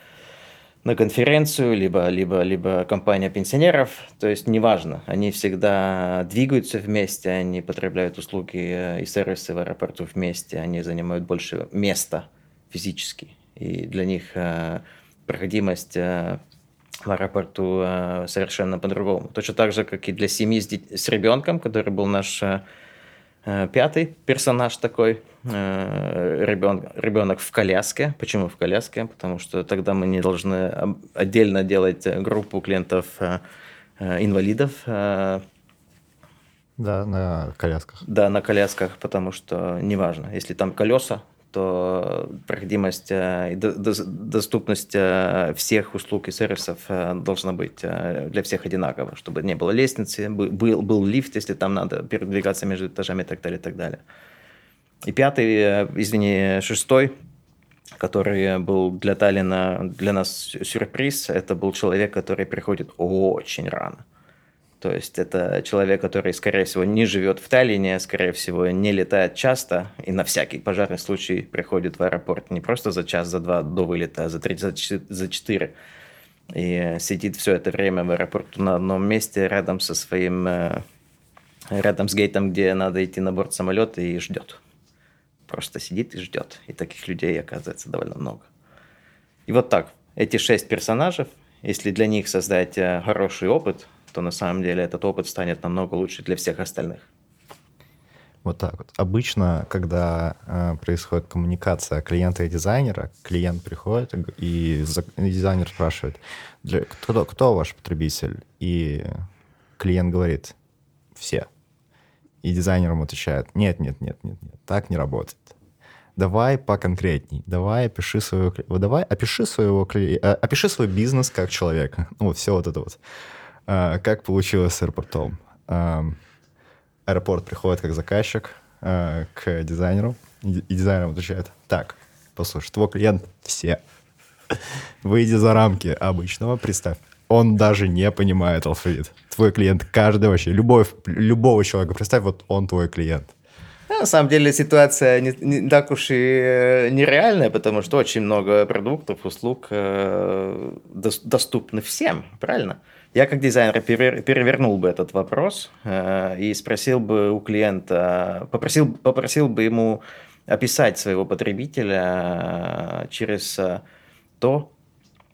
на конференцию, либо, либо, либо компания пенсионеров, то есть неважно, они всегда двигаются вместе, они потребляют услуги и сервисы в аэропорту вместе, они занимают больше места физически, и для них э, проходимость э, в аэропорту э, совершенно по-другому. Точно так же, как и для семьи с, с ребенком, который был наш Э, пятый персонаж такой, ребенок, э, ребенок в коляске. Почему в коляске? Потому что тогда мы не должны отдельно делать группу клиентов э, инвалидов. Да, на колясках. Да, на колясках, потому что неважно, если там колеса, то проходимость э, и доступность э, всех услуг и сервисов э, должна быть для всех одинакова, чтобы не было лестницы, был, был лифт, если там надо передвигаться между этажами и так далее, и так далее. И пятый, извини, шестой, который был для Таллина, для нас сюрприз, это был человек, который приходит очень рано. То есть это человек, который, скорее всего, не живет в Таллине, скорее всего, не летает часто и на всякий пожарный случай приходит в аэропорт не просто за час, за два до вылета, а за три, за, четыре. И сидит все это время в аэропорту на одном месте рядом со своим, э, рядом с гейтом, где надо идти на борт самолета и ждет. Просто сидит и ждет. И таких людей, оказывается, довольно много. И вот так, эти шесть персонажей, если для них создать э, хороший опыт – то на самом деле этот опыт станет намного лучше для всех остальных. Вот так вот. Обычно, когда э, происходит коммуникация клиента и дизайнера, клиент приходит и, и дизайнер спрашивает, для, кто, кто ваш потребитель? И клиент говорит, все. И дизайнер ему отвечает, нет, нет, нет, нет, нет, так не работает. Давай поконкретней, давай опиши своего, давай опиши своего, э, опиши свой бизнес как человека. Ну, вот все вот это вот. А, как получилось с аэропортом? А, аэропорт приходит как заказчик а, к дизайнеру, и дизайнер отвечает, так, послушай, твой клиент все. Выйди за рамки обычного, представь. Он даже не понимает алфавит. Твой клиент, каждый вообще, любой, любого человека, представь, вот он твой клиент. На самом деле ситуация не, не так уж и э, нереальная, потому что очень много продуктов, услуг э, доступны всем, правильно? Я как дизайнер перевернул бы этот вопрос э, и спросил бы у клиента, попросил, попросил бы ему описать своего потребителя э, через э, то,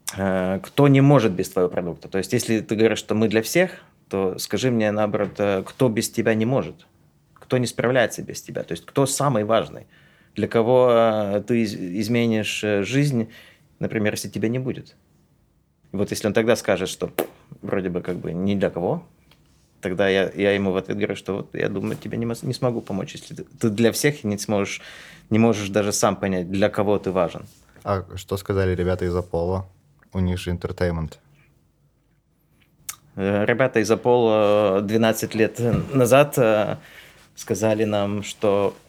кто не может без твоего продукта. То есть, если ты говоришь, что мы для всех, то скажи мне, наоборот, кто без тебя не может, кто не справляется без тебя, то есть кто самый важный, для кого ты изменишь жизнь, например, если тебя не будет. Вот если он тогда скажет, что вроде бы как бы ни для кого, тогда я, я ему в ответ говорю, что вот я думаю, тебе не, не смогу помочь, если ты, ты для всех не сможешь, не можешь даже сам понять, для кого ты важен. А что сказали ребята из Apollo? У них же entertainment. Э, ребята из Apollo 12 лет назад э, сказали нам, что Э,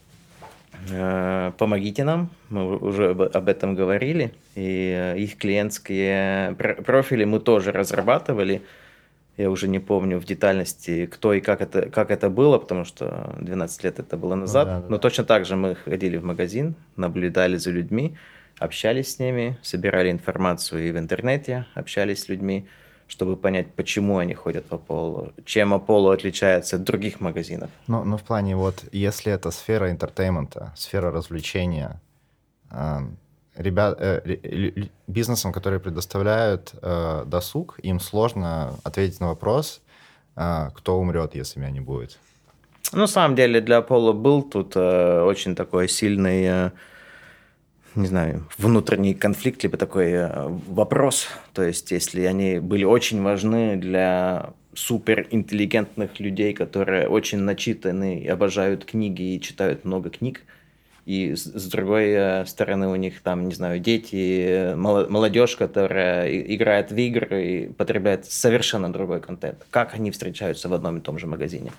помогите нам, мы уже об этом говорили, и э, их клиентские профили мы тоже разрабатывали, Я уже не помню в детальности, кто и как это, как это было, потому что 12 лет это было назад. Ну да, да, Но точно так же мы ходили в магазин, наблюдали за людьми, общались с ними, собирали информацию и в интернете, общались с людьми, чтобы понять, почему они ходят в Apollo, чем Apollo отличается от других магазинов. Ну, ну, в плане вот, если это сфера entertainment'а, сфера развлечения, эм, ребят, э, лю- бизнесам, которые предоставляют э, досуг, им сложно ответить на вопрос, э, кто умрет, если меня не будет. Ну, на самом деле для Apollo был тут э, очень такой сильный, э, не знаю, внутренний конфликт, либо такой э, вопрос. То есть, если они были очень важны для суперинтеллигентных людей, которые очень начитаны, и обожают книги и читают много книг, и с, другой э, стороны у них там, не знаю, дети, э, молодежь, которая играет в игры и потребляет совершенно другой контент. Как они встречаются в одном и том же магазине?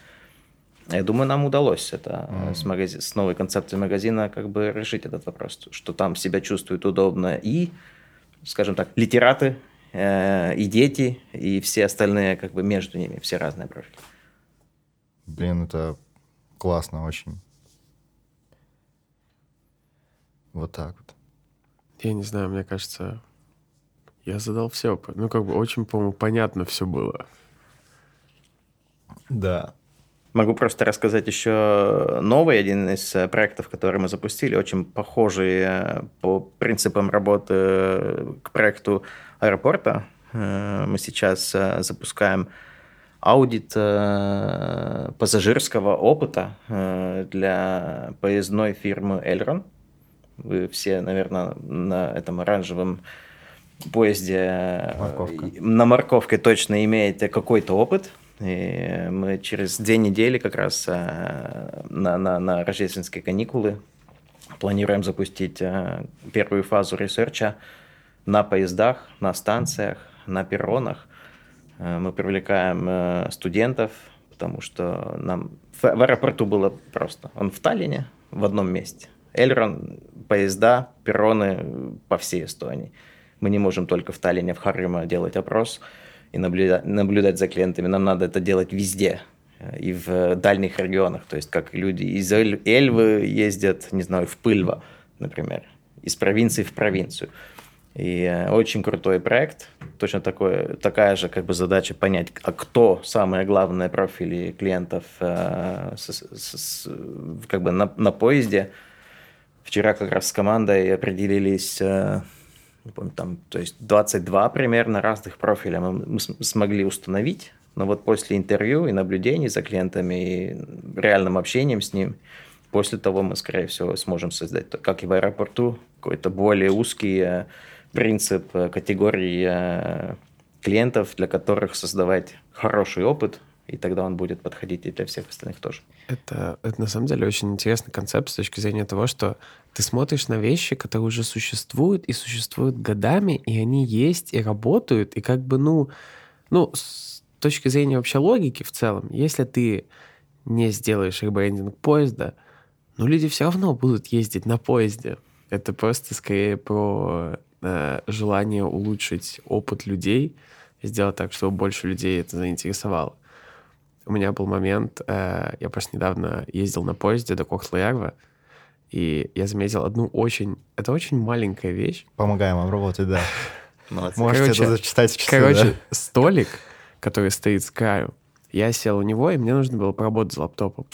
Я думаю, нам удалось это э, с, магази- с новой концепцией магазина как бы решить этот вопрос, что там себя чувствуют удобно и, скажем так, литераты, э, и дети, и все остальные как бы между ними, все разные профили. Блин, это классно очень. Вот так вот. Я не знаю, мне кажется, я задал все. Ну, как бы очень, по-моему, понятно все было. Да. Могу просто рассказать еще новый один из э, проектов, который мы запустили, очень похожий э, по принципам работы э, к проекту аэропорта. Мы сейчас запускаем аудит пассажирского опыта для поездной фирмы Elron. Вы все, наверное, на этом оранжевом поезде Морковка. на морковке точно имеете какой-то опыт. И мы через две недели как раз э, на, на, на рождественские каникулы планируем запустить э, первую фазу research'а на поездах, на станциях, на перронах. Э, Мы привлекаем студентов, потому что нам в аэропорту было просто. Он в Таллине, в одном месте. Эльрон, поезда, перроны по всей Эстонии. Мы не можем только в Таллине, в Харьюмаа делать опрос и наблюдать, наблюдать за клиентами. Нам надо это делать везде э, и в дальних регионах. То есть как люди из Эль- Эльвы ездят, не знаю, в Пылва, например, из провинции в провинцию. И э, очень крутой проект. Точно такое, такая же как бы задача понять, а кто самые главные профили клиентов э, с- с- с- как бы на, на поезде. Вчера как раз с командой определились, э, помню, там, то есть 22 примерно разных профиля мы, мы см- смогли установить. Но вот после интервью и наблюдений за клиентами, и реальным общением с ним, после того мы, скорее всего, сможем создать, как и в аэропорту, какой-то более узкий э, принцип э, категории э, клиентов, для которых создавать хороший опыт, и тогда он будет подходить и для всех остальных тоже. Это, это на самом деле очень интересный концепт с точки зрения того, что ты смотришь на вещи, которые уже существуют и существуют годами, и они есть и работают, и как бы, ну, ну, с точки зрения вообще логики в целом, если ты не сделаешь ребрендинг поезда, ну, люди все равно будут ездить на поезде. Это просто скорее про э, желание улучшить опыт людей, сделать так, чтобы больше людей это заинтересовало. У меня был момент, э, я просто недавно ездил на поезде до Кохтлоярва, и я заметил одну очень... Это очень маленькая вещь. Помогаем вам работать, да. Молодцы. Можете Короче- это зачитать в часы, Короче, да? столик, который стоит с краю, я сел у него, и мне нужно было поработать с лаптопом.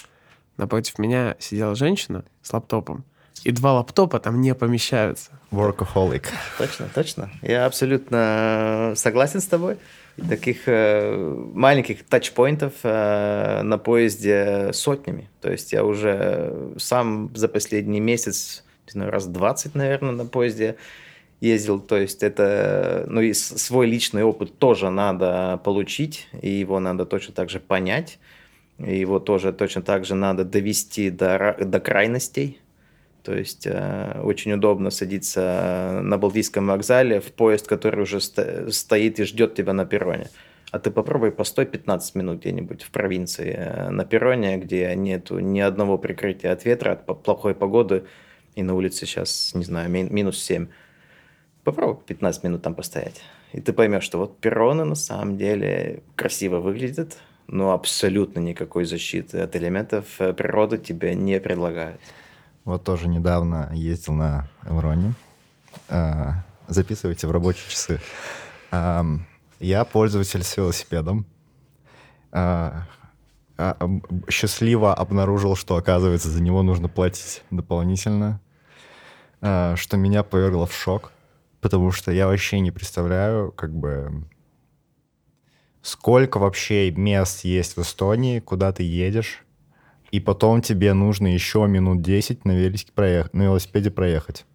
Напротив меня сидела женщина с лаптопом, и два лаптопа там не помещаются. Workaholic. Точно, точно. Я абсолютно согласен с тобой. Таких э, маленьких тачпоинтов э, на поезде сотнями. То есть я уже сам за последний месяц, не знаю, раз 20, наверное, на поезде ездил. То есть это, ну и свой личный опыт тоже надо получить, и его надо точно так же понять. И его тоже точно так же надо довести до, до крайностей. То есть э, очень удобно садиться на Балтийском вокзале в поезд, который уже сто- стоит и ждет тебя на перроне. А ты попробуй постой 15 минут где-нибудь в провинции э, на перроне, где нету ни одного прикрытия от ветра, от плохой погоды, и на улице сейчас, не знаю, ми- минус 7. попробуй 15 минут там постоять. И ты поймешь, что вот перроны на самом деле красиво выглядят, но абсолютно никакой защиты от элементов э, природы тебе не предлагают. Вот тоже недавно ездил на Элроне. А, записывайте в рабочие часы. Я пользователь с велосипедом. А, а, счастливо обнаружил, что, оказывается, за него нужно платить дополнительно, что меня повергло в шок, потому что я вообще не представляю, как бы, сколько вообще мест есть в Эстонии, куда ты едешь, и потом тебе нужно еще минут 10 на, велосипеде проехать.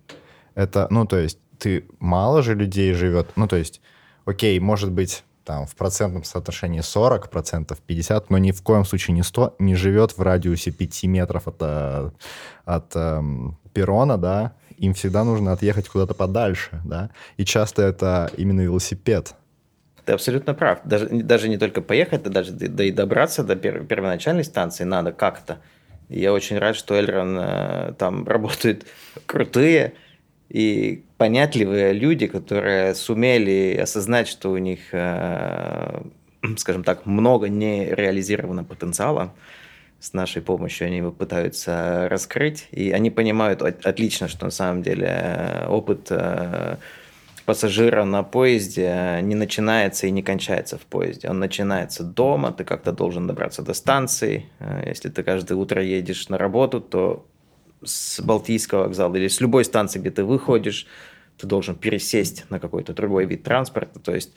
Это, ну, то есть, ты мало же людей живет, ну, то есть, окей, может быть, там, в процентном соотношении 40 процентов, 50, но ни в коем случае не 100, не живет в радиусе 5 метров от, э, от эм, перрона, да, им всегда нужно отъехать куда-то подальше, да, и часто это именно велосипед, ты абсолютно прав. Даже, даже не только поехать, а даже да и добраться до пер, первоначальной станции надо как-то. я очень рад, что Эльрон э, там работают крутые и понятливые люди, которые сумели осознать, что у них, э, скажем так, много нереализированного потенциала. С нашей помощью они его пытаются раскрыть, и они понимают отлично, что на самом деле э, опыт пассажира на поезде не начинается и не кончается в поезде. Он начинается дома, ты как-то должен добраться до станции. Э, если ты каждое утро едешь на работу, то с Балтийского вокзала или с любой станции, где ты выходишь, ты должен пересесть на какой-то другой вид транспорта. То есть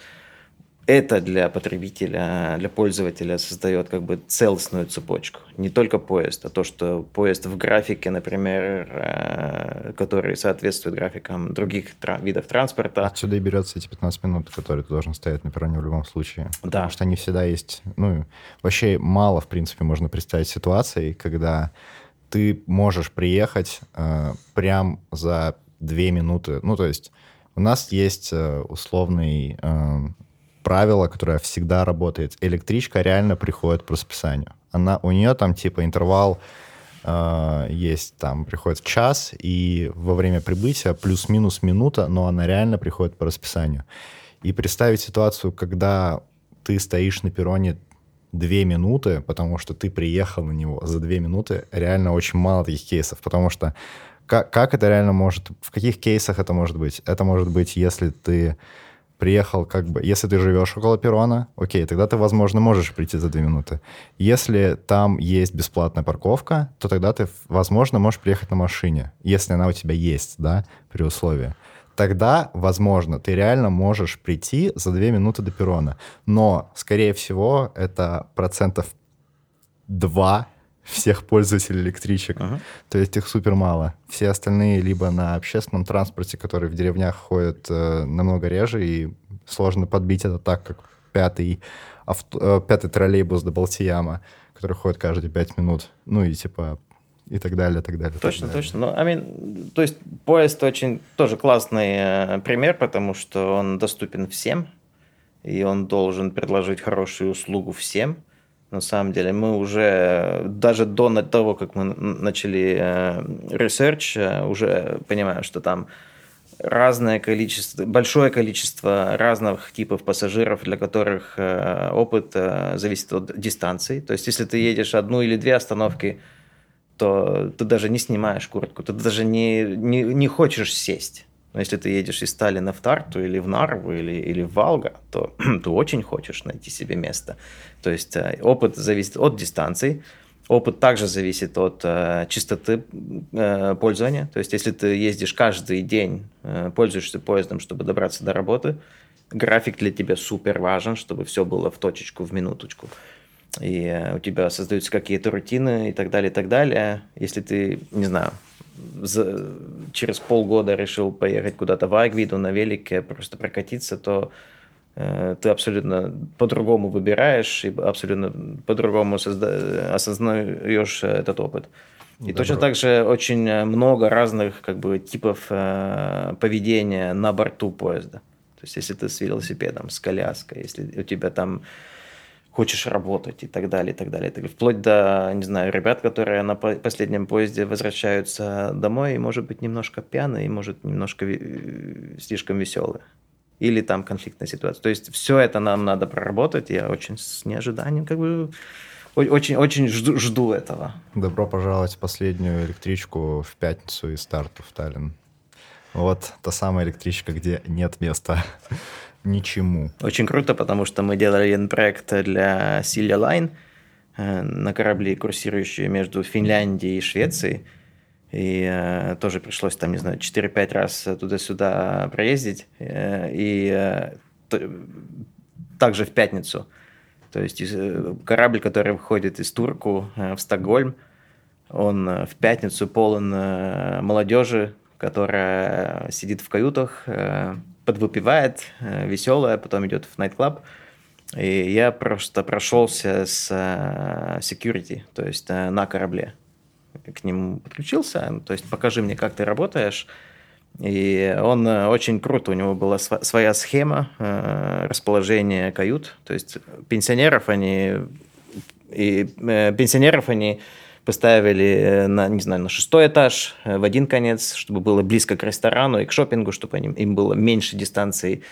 это для потребителя, для пользователя создает как бы целостную цепочку. Не только поезд, а то, что поезд в графике, например, э, который соответствует графикам других видов транспорта. Отсюда и берется эти 15 минут, которые ты должен стоять на перроне в любом случае. Да. Потому что они всегда есть... Ну, вообще мало, в принципе, можно представить ситуации, когда ты можешь приехать э, прям за две минуты. Ну, то есть у нас есть э, условный э, правило, которое всегда работает. Электричка реально приходит по расписанию. Она, у нее там типа интервал э, есть, там приходит час, и во время прибытия плюс-минус минута, но она реально приходит по расписанию. И представить ситуацию, когда ты стоишь на перроне две минуты, потому что ты приехал на него за две минуты, реально очень мало таких кейсов, потому что как, как это реально может, в каких кейсах это может быть? Это может быть, если ты приехал как бы... Если ты живешь около перрона, окей, тогда ты, возможно, можешь прийти за две минуты. Если там есть бесплатная парковка, то тогда ты, возможно, можешь приехать на машине, если она у тебя есть, да, при условии. Тогда, возможно, ты реально можешь прийти за две минуты до перрона. Но, скорее всего, это процентов два всех пользователей электричек. Ага. То есть их супер мало. Все остальные либо на общественном транспорте, который в деревнях ходит э, намного реже, и сложно подбить это так, как пятый, авто, э, пятый троллейбус до Балтияма, который ходит каждые пять минут. Ну и типа и так далее, так далее. Точно, так далее. точно. Ну, I mean, то есть поезд очень тоже классный э, пример, потому что он доступен всем, и он должен предложить хорошую услугу всем на самом деле. Мы уже, даже до того, как мы начали research, э, уже понимаем, что там разное количество, большое количество разных типов пассажиров, для которых э, опыт э, зависит от дистанции. То есть, если ты едешь одну или две остановки, то ты даже не снимаешь куртку, ты даже не, не, не хочешь сесть. Но если ты едешь из Сталина в Тарту или в Нарву или, или в Валга, то ты очень хочешь найти себе место. То есть э, опыт зависит от дистанции, опыт также зависит от э, чистоты э, пользования. То есть если ты ездишь каждый день, э, пользуешься поездом, чтобы добраться до работы, график для тебя супер важен, чтобы все было в точечку, в минуточку. И э, у тебя создаются какие-то рутины и так далее, и так далее. Если ты, не знаю, за, через полгода решил поехать куда-то в Айгвиду на велике, просто прокатиться, то э, ты абсолютно по-другому выбираешь и абсолютно по-другому созда- осознаешь этот опыт. И Добро. точно так же очень много разных как бы, типов э, поведения на борту поезда. То есть, если ты с велосипедом, с коляской, если у тебя там хочешь работать и так далее, и так далее. И. Вплоть до, не знаю, ребят, которые на последнем поезде возвращаются домой и, может быть, немножко пьяные, и, может, немножко ви- слишком веселые. Или там конфликтная ситуация. То есть все это нам надо проработать. Я очень с неожиданием как бы очень, очень жду, жду этого. Добро пожаловать в последнюю электричку в пятницу из старту в Таллин. Вот та самая электричка, где нет места ничему. Очень круто, потому что мы делали один проект для Silja Line э, на корабли, курсирующие между Финляндией и Швецией. И э, тоже пришлось там, не знаю, 4-5 раз туда-сюда проездить. Э, и э, также в пятницу. То есть э, корабль, который выходит из Турку э, в Стокгольм, он э, в пятницу полон э, молодежи, которая сидит в каютах, э, подвыпивает, э, веселая, потом идет в найт-клаб. И я просто прошелся с э, security, то есть э, на корабле. К нему подключился, то есть покажи мне, как ты работаешь. И он очень круто, у него была своя схема расположения кают. То есть пенсионеров они и пенсионеров они поставили на, не знаю, на шестой этаж, в один конец, чтобы было близко к ресторану и к шопингу, чтобы они, им было меньше дистанции.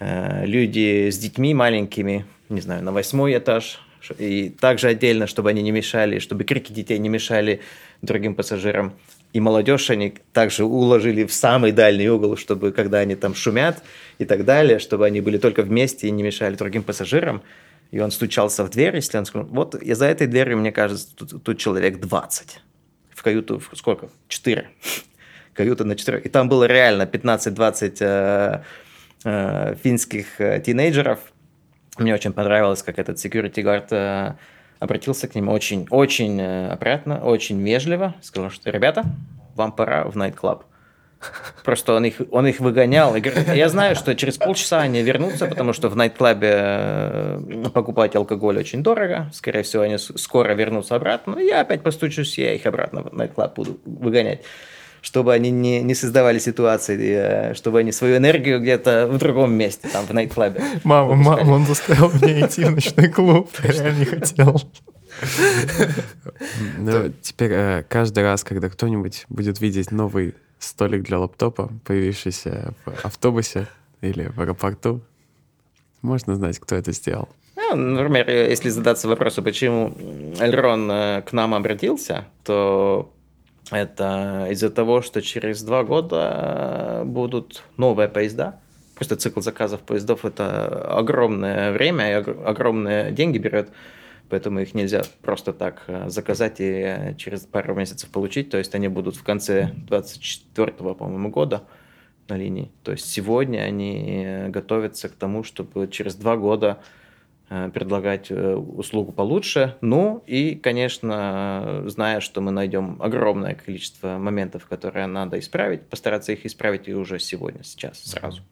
Люди с детьми маленькими, не знаю, на восьмой этаж, и также отдельно, чтобы они не мешали, чтобы крики детей не мешали другим пассажирам. И молодежь они также уложили в самый дальний угол, чтобы когда они там шумят и так далее, чтобы они были только вместе и не мешали другим пассажирам. И он стучался в дверь, если он сказал, вот я за этой дверью, мне кажется, тут, тут человек 20. В каюту сколько? 4. Каюта на 4. И там было реально 15-20 э, э, финских э, тинейджеров. Мне очень понравилось, как этот security guard э, обратился к ним очень, очень э, опрятно, очень вежливо. Сказал, что, ребята, вам пора в найт-клаб. Просто он их, он их выгонял. И говорит, я знаю, что через полчаса они вернутся, потому что в найт-клабе э, покупать алкоголь очень дорого. Скорее всего, они скоро вернутся обратно. Но я опять постучусь, я их обратно в найт-клаб буду выгонять. Чтобы они не, не создавали ситуации, э, чтобы они свою энергию где-то в другом месте, там, в найт-клабе. Мама, мама, он заставил меня идти в ночной клуб. Я не хотел. Ну, теперь э, каждый раз, когда кто-нибудь будет видеть новый столик для лаптопа, появившийся в автобусе или в аэропорту. Можно знать, кто это сделал. Ну, например, если задаться вопросом, почему Эльрон э, к нам обратился, то это из-за того, что через два года будут новые поезда. Просто цикл заказов поездов – это огромное время и огромные деньги берет поэтому их нельзя просто так э, заказать и э, через пару месяцев получить. То есть они будут в конце 2024, по-моему, года на линии. То есть сегодня они э, готовятся к тому, чтобы через два года предлагать услугу получше. Ну и, конечно, зная, что мы найдем огромное количество моментов, которые надо исправить, постараться их исправить и уже сегодня, сейчас, сразу.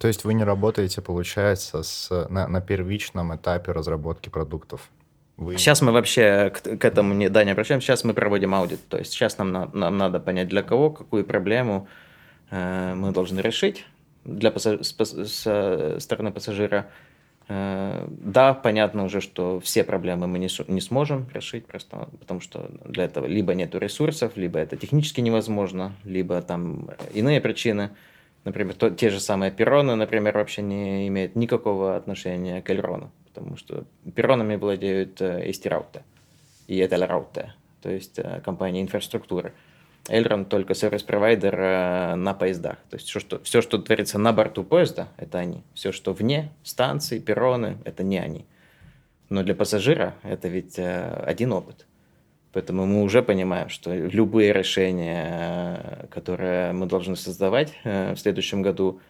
То есть вы не работаете, получается, с, на, на первичном этапе разработки продуктов? Вы... Сейчас мы вообще к, к этому не, да, не обращаемся, сейчас мы проводим аудит. То есть сейчас нам, нам надо понять, для кого, какую проблему э, мы должны решить для пассаж... с, с стороны пассажира. Э, да, понятно уже, что все проблемы мы не, не сможем решить, просто потому что для этого либо нет ресурсов, либо это технически невозможно, либо там иные причины. Например, то, те же самые перроны, например, вообще не имеют никакого отношения к эльрону потому что перронами владеют Эстирауте и Этельрауте, то есть э, компания инфраструктуры. Эльрон только сервис-провайдер э, на поездах. То есть все что, все, что творится на борту поезда, это они. Все, что вне станции, перроны, это не они. Но для пассажира это ведь э, один опыт. Поэтому мы уже понимаем, что любые решения, которые мы должны создавать в следующем году,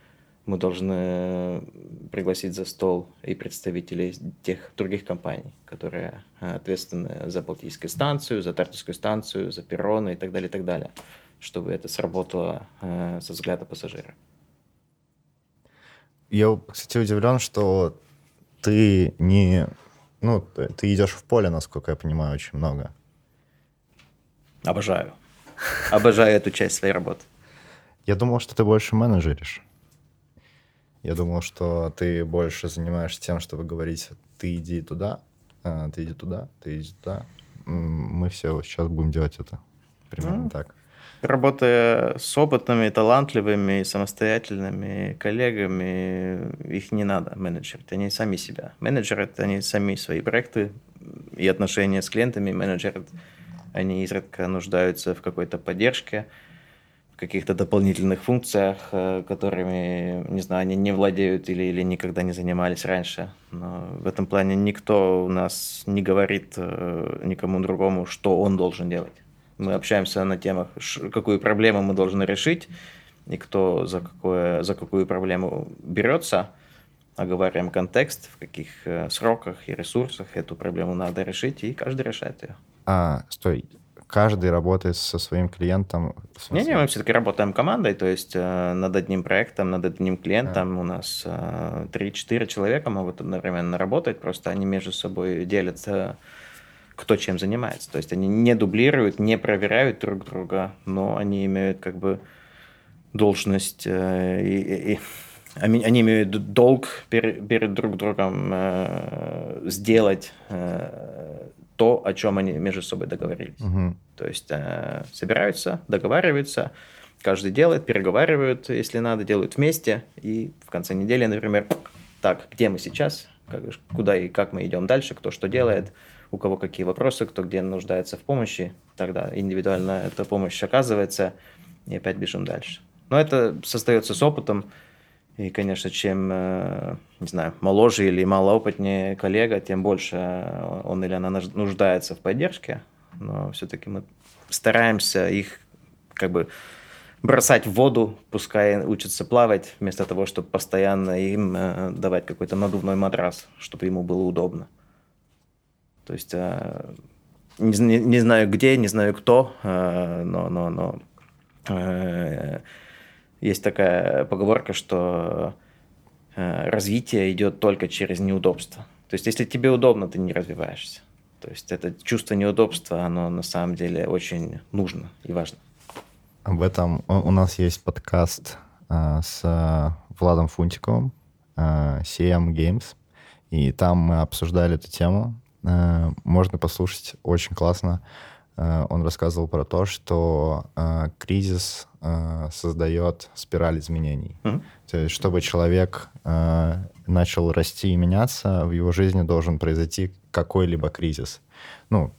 мы должны пригласить за стол и представителей тех других компаний, которые э, ответственны за Балтийскую станцию, за Тартовскую станцию, за перроны и так далее, и так далее, чтобы это сработало э, со взгляда пассажира. Я, кстати, удивлен, что ты не... Ну, ты идешь в поле, насколько я понимаю, очень много. Обожаю. Обожаю эту часть своей работы. Я думал, что ты больше менеджеришь. Я думал, что ты больше занимаешься тем, чтобы говорить, ты иди туда, а, ты иди туда, ты иди туда. Мы все сейчас будем делать это. Примерно mm. так. Работая с опытными, талантливыми, самостоятельными коллегами, их не надо менеджерить, они сами себя. Менеджеры – это они сами свои проекты и отношения с клиентами менеджеры. Они изредка нуждаются в какой-то поддержке, каких-то дополнительных функциях, э, которыми, не знаю, они не владеют или, или никогда не занимались раньше. Но в этом плане никто у нас не говорит э, никому другому, что он должен делать. Мы общаемся на темах, какую проблему мы должны решить, и кто за, какое, за какую проблему берется, оговариваем контекст, в каких э, сроках и ресурсах эту проблему надо решить, и каждый решает ее. А, стой, каждый работает со своим клиентом? Не-не, мы все-таки работаем командой, то есть э, над одним проектом, над одним клиентом а. у нас э, 3-4 человека могут одновременно работать, просто они между собой делятся кто чем занимается. То есть они не дублируют, не проверяют друг друга, но они имеют как бы должность э, и, и, они, они имеют долг перед, перед друг другом э, сделать э, то, о чем они между собой договорились. Угу. То есть э, собираются, договариваются, каждый делает, переговаривают, если надо, делают вместе, и в конце недели, например, так, где мы сейчас, как, куда и как мы идем дальше, кто что делает, у кого какие вопросы, кто где нуждается в помощи, тогда индивидуально эта помощь оказывается, и опять бежим дальше. Но это создается с опытом, и, конечно, чем, э, не знаю, моложе или малоопытнее коллега, тем больше он или она нуждается в поддержке, но все-таки мы стараемся их как бы бросать в воду, пускай учатся плавать, вместо того, чтобы постоянно им э, давать какой-то надувной матрас, чтобы ему было удобно. То есть э, не, не, знаю где, не знаю кто, э, но, но, но э, есть такая поговорка, что развитие идет только через неудобство. То есть если тебе удобно, ты не развиваешься. То есть это чувство неудобства, оно на самом деле очень нужно и важно. Об этом у нас есть подкаст с Владом Фунтиковым, CM Games, и там мы обсуждали эту тему. Э, можно послушать, очень классно. Э, он рассказывал про то, что э, кризис создает спираль изменений. Mm-hmm. То есть, чтобы человек начал расти и меняться, в его жизни должен произойти какой-либо кризис. Ну,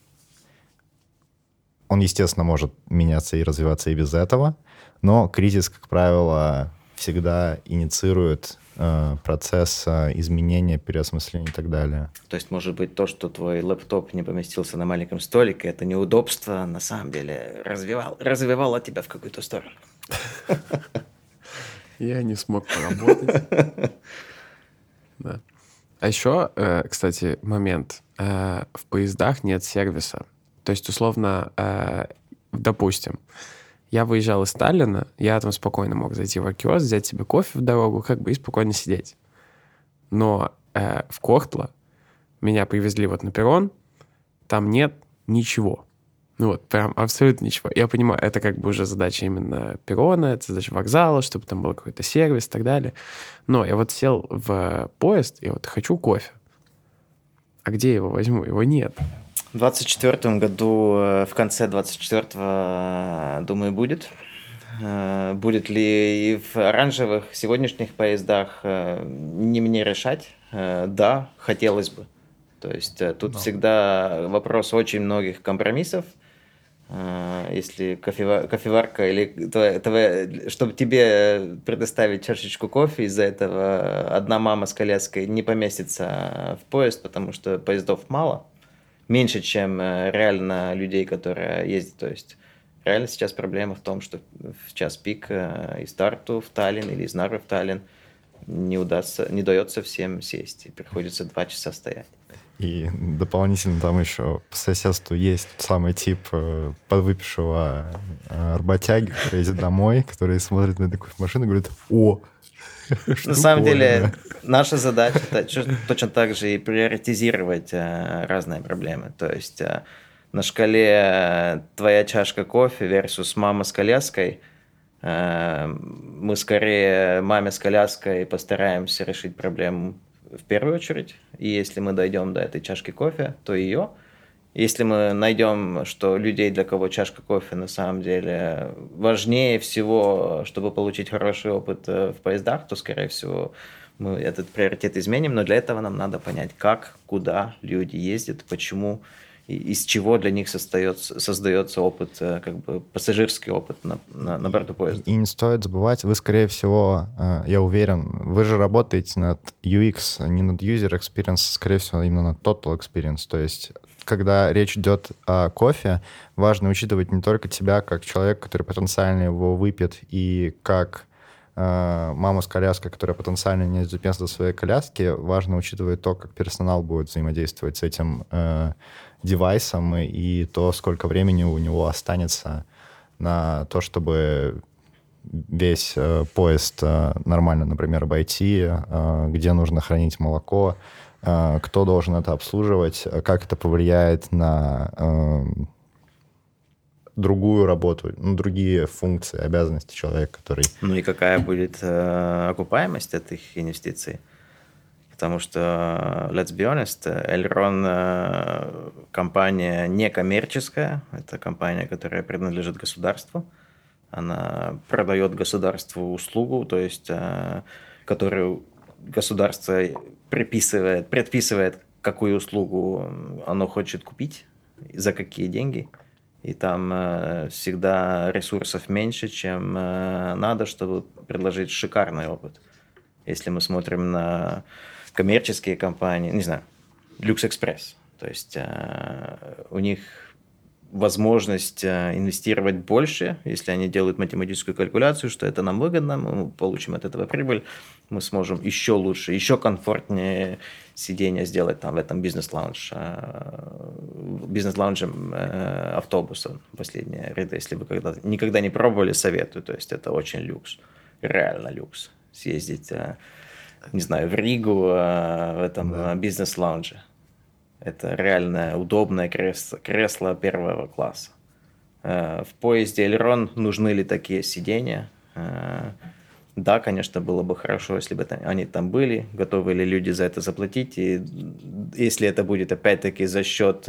он, естественно, может меняться и развиваться и без этого, но кризис, как правило, всегда инициирует Э, процесса изменения, переосмысления и так далее. То есть, может быть, то, что твой лэптоп не поместился на маленьком столике, это неудобство, на самом деле развивал, развивало тебя в какую-то сторону. Я не смог поработать. Да. А еще, э, кстати, момент. Э, в поездах нет сервиса. То есть, условно, допустим, я выезжал из Сталина, я там спокойно мог зайти в киоск, взять себе кофе в дорогу, как бы и спокойно сидеть. Но э, в Кортло меня привезли вот на перрон, там нет ничего. Ну вот, прям абсолютно ничего. Я понимаю, это как бы уже задача именно перрона, это задача вокзала, чтобы там был какой-то сервис и так далее. Но я вот сел в поезд, и вот хочу кофе. А где я его возьму? Его нет. В 2024 году, э, в конце 2024, думаю, будет. Э, будет ли и в оранжевых сегодняшних поездах, э, не мне решать. Да, хотелось бы. То есть тут Но. всегда вопрос очень многих компромиссов. Если кофевар, кофеварка или твоя, твоя, чтобы тебе предоставить чашечку кофе, из-за этого одна мама с коляской не поместится в поезд, потому что поездов мало – меньше, чем э, реально людей, которые ездят. То есть реально сейчас проблема в том, что в час пик э, из Тарту в Таллин или из Нарвы в Таллин не, удастся, не дается всем сесть, и приходится два часа стоять. И дополнительно там еще по соседству есть самый тип э, подвыпившего работяги, который едет домой, который смотрит на такую машину и говорит, о, на самом деле, наша задача точно так же и приоритизировать э, разные проблемы. То есть э, на шкале э, твоя чашка кофе versus мама с коляской, Э, мы скорее маме с коляской постараемся решить проблему в первую очередь. И если мы дойдем до этой чашки кофе, то ее. Если мы найдем, что людей, для кого чашка кофе на самом деле важнее всего, чтобы получить хороший опыт э, в поездах, то, скорее всего, мы этот приоритет изменим. Но для этого нам надо понять, как, куда люди ездят, почему из чего для них создается, создается опыт, э, как бы пассажирский опыт на, на, на борту поезда. И не стоит забывать, вы, скорее всего, э, я уверен, вы же работаете над UX, не над user experience, скорее всего, именно над total experience. То есть, когда речь идет о кофе, важно учитывать не только тебя, как человек, который потенциально его выпьет, и как э, мама с коляской, которая потенциально не из своей коляски, важно учитывать то, как персонал будет взаимодействовать с этим девайсом и то, сколько времени у него останется на то, чтобы весь э, поезд э, нормально, например, обойти, э, где нужно хранить молоко, э, кто должен это обслуживать, как это повлияет на э, другую работу, ну, другие функции, обязанности человека, который... Ну и какая будет э, окупаемость этих инвестиций? Потому что, let's be honest, Elron э, компания некоммерческая, это компания, которая принадлежит государству, она продает государству услугу, то есть э, которую государство приписывает, предписывает, какую услугу оно хочет купить, за какие деньги. И там э, всегда ресурсов меньше, чем надо, чтобы предложить шикарный опыт. Если мы смотрим на коммерческие компании, не знаю, Люкс Экспресс. То есть э, у них возможность э, инвестировать больше, если они делают математическую калькуляцию, что это нам выгодно, мы получим от этого прибыль, мы сможем еще лучше, еще комфортнее сидение сделать там в этом бизнес-лаунж, э, бизнес-лаунже автобуса последние ряды, если вы когда никогда не пробовали, советую, то есть это очень люкс, реально люкс, съездить не знаю, в Ригу а, в этом да. бизнес-лаунже. Это реально удобное кресло, кресло первого класса. А, в поезде Эльрон нужны ли такие сидения? Да, конечно, было бы хорошо, если бы они там были, готовы ли люди за это заплатить. И если это будет опять-таки за счет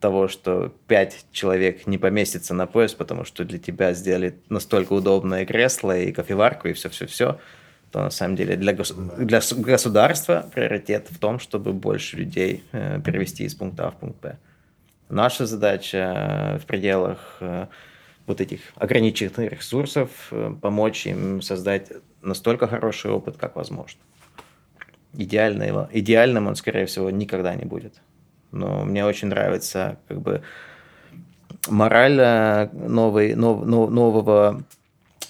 того, что пять человек не поместится на поезд, потому что для тебя сделали настолько удобное кресло и кофеварку и все-все-все, то на самом деле для, гос... для государства приоритет в том, чтобы больше людей э, перевести из пункта А в пункт Б. Наша задача э, в пределах э, вот этих ограниченных ресурсов помочь им создать настолько хороший опыт, как возможно. Идеального, идеальным он, скорее всего, никогда не будет. Но мне очень нравится как бы мораль новой, нов, нов, нового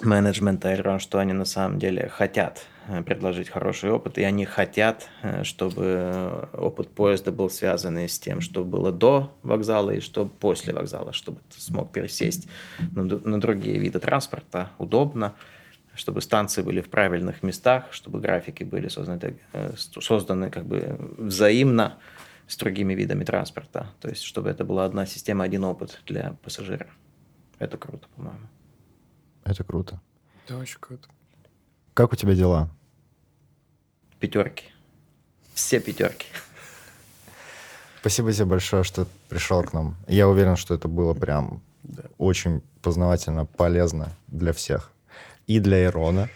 менеджмента Эльрон, что они на самом деле хотят э, предложить хороший опыт, и они хотят, э, чтобы опыт поезда был связан с тем, что было до вокзала и что после вокзала, чтобы ты смог пересесть на, на другие виды транспорта удобно, чтобы станции были в правильных местах, чтобы графики были созданы, э, созданы как бы взаимно с другими видами транспорта. То есть, чтобы это была одна система, один опыт для пассажира. Это круто, по-моему. Это круто. Это очень круто. Как у тебя дела? Пятерки. Все пятерки. Спасибо тебе большое, что пришел к нам. Я уверен, что это было прям да. очень познавательно, полезно для всех. И для Ирона.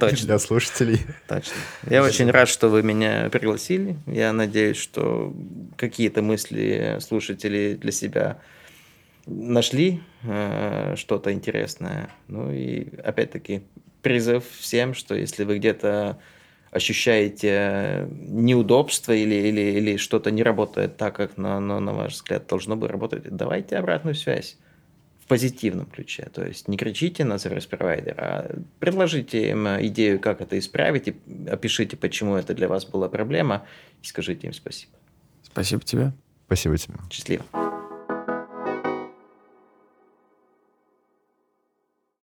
Точно. Для слушателей. Точно. Я очень рад, что вы меня пригласили. Я надеюсь, что какие-то мысли слушателей для себя нашли э, что-то интересное. Ну и опять-таки призыв всем, что если вы где-то ощущаете неудобство или, или, или что-то не работает так, как на, на, на ваш взгляд должно бы работать, давайте обратную связь в позитивном ключе. То есть не кричите на сервис-провайдера, а предложите им идею, как это исправить, и опишите, почему это для вас была проблема, и скажите им спасибо. Спасибо тебе. Спасибо тебе. Счастливо.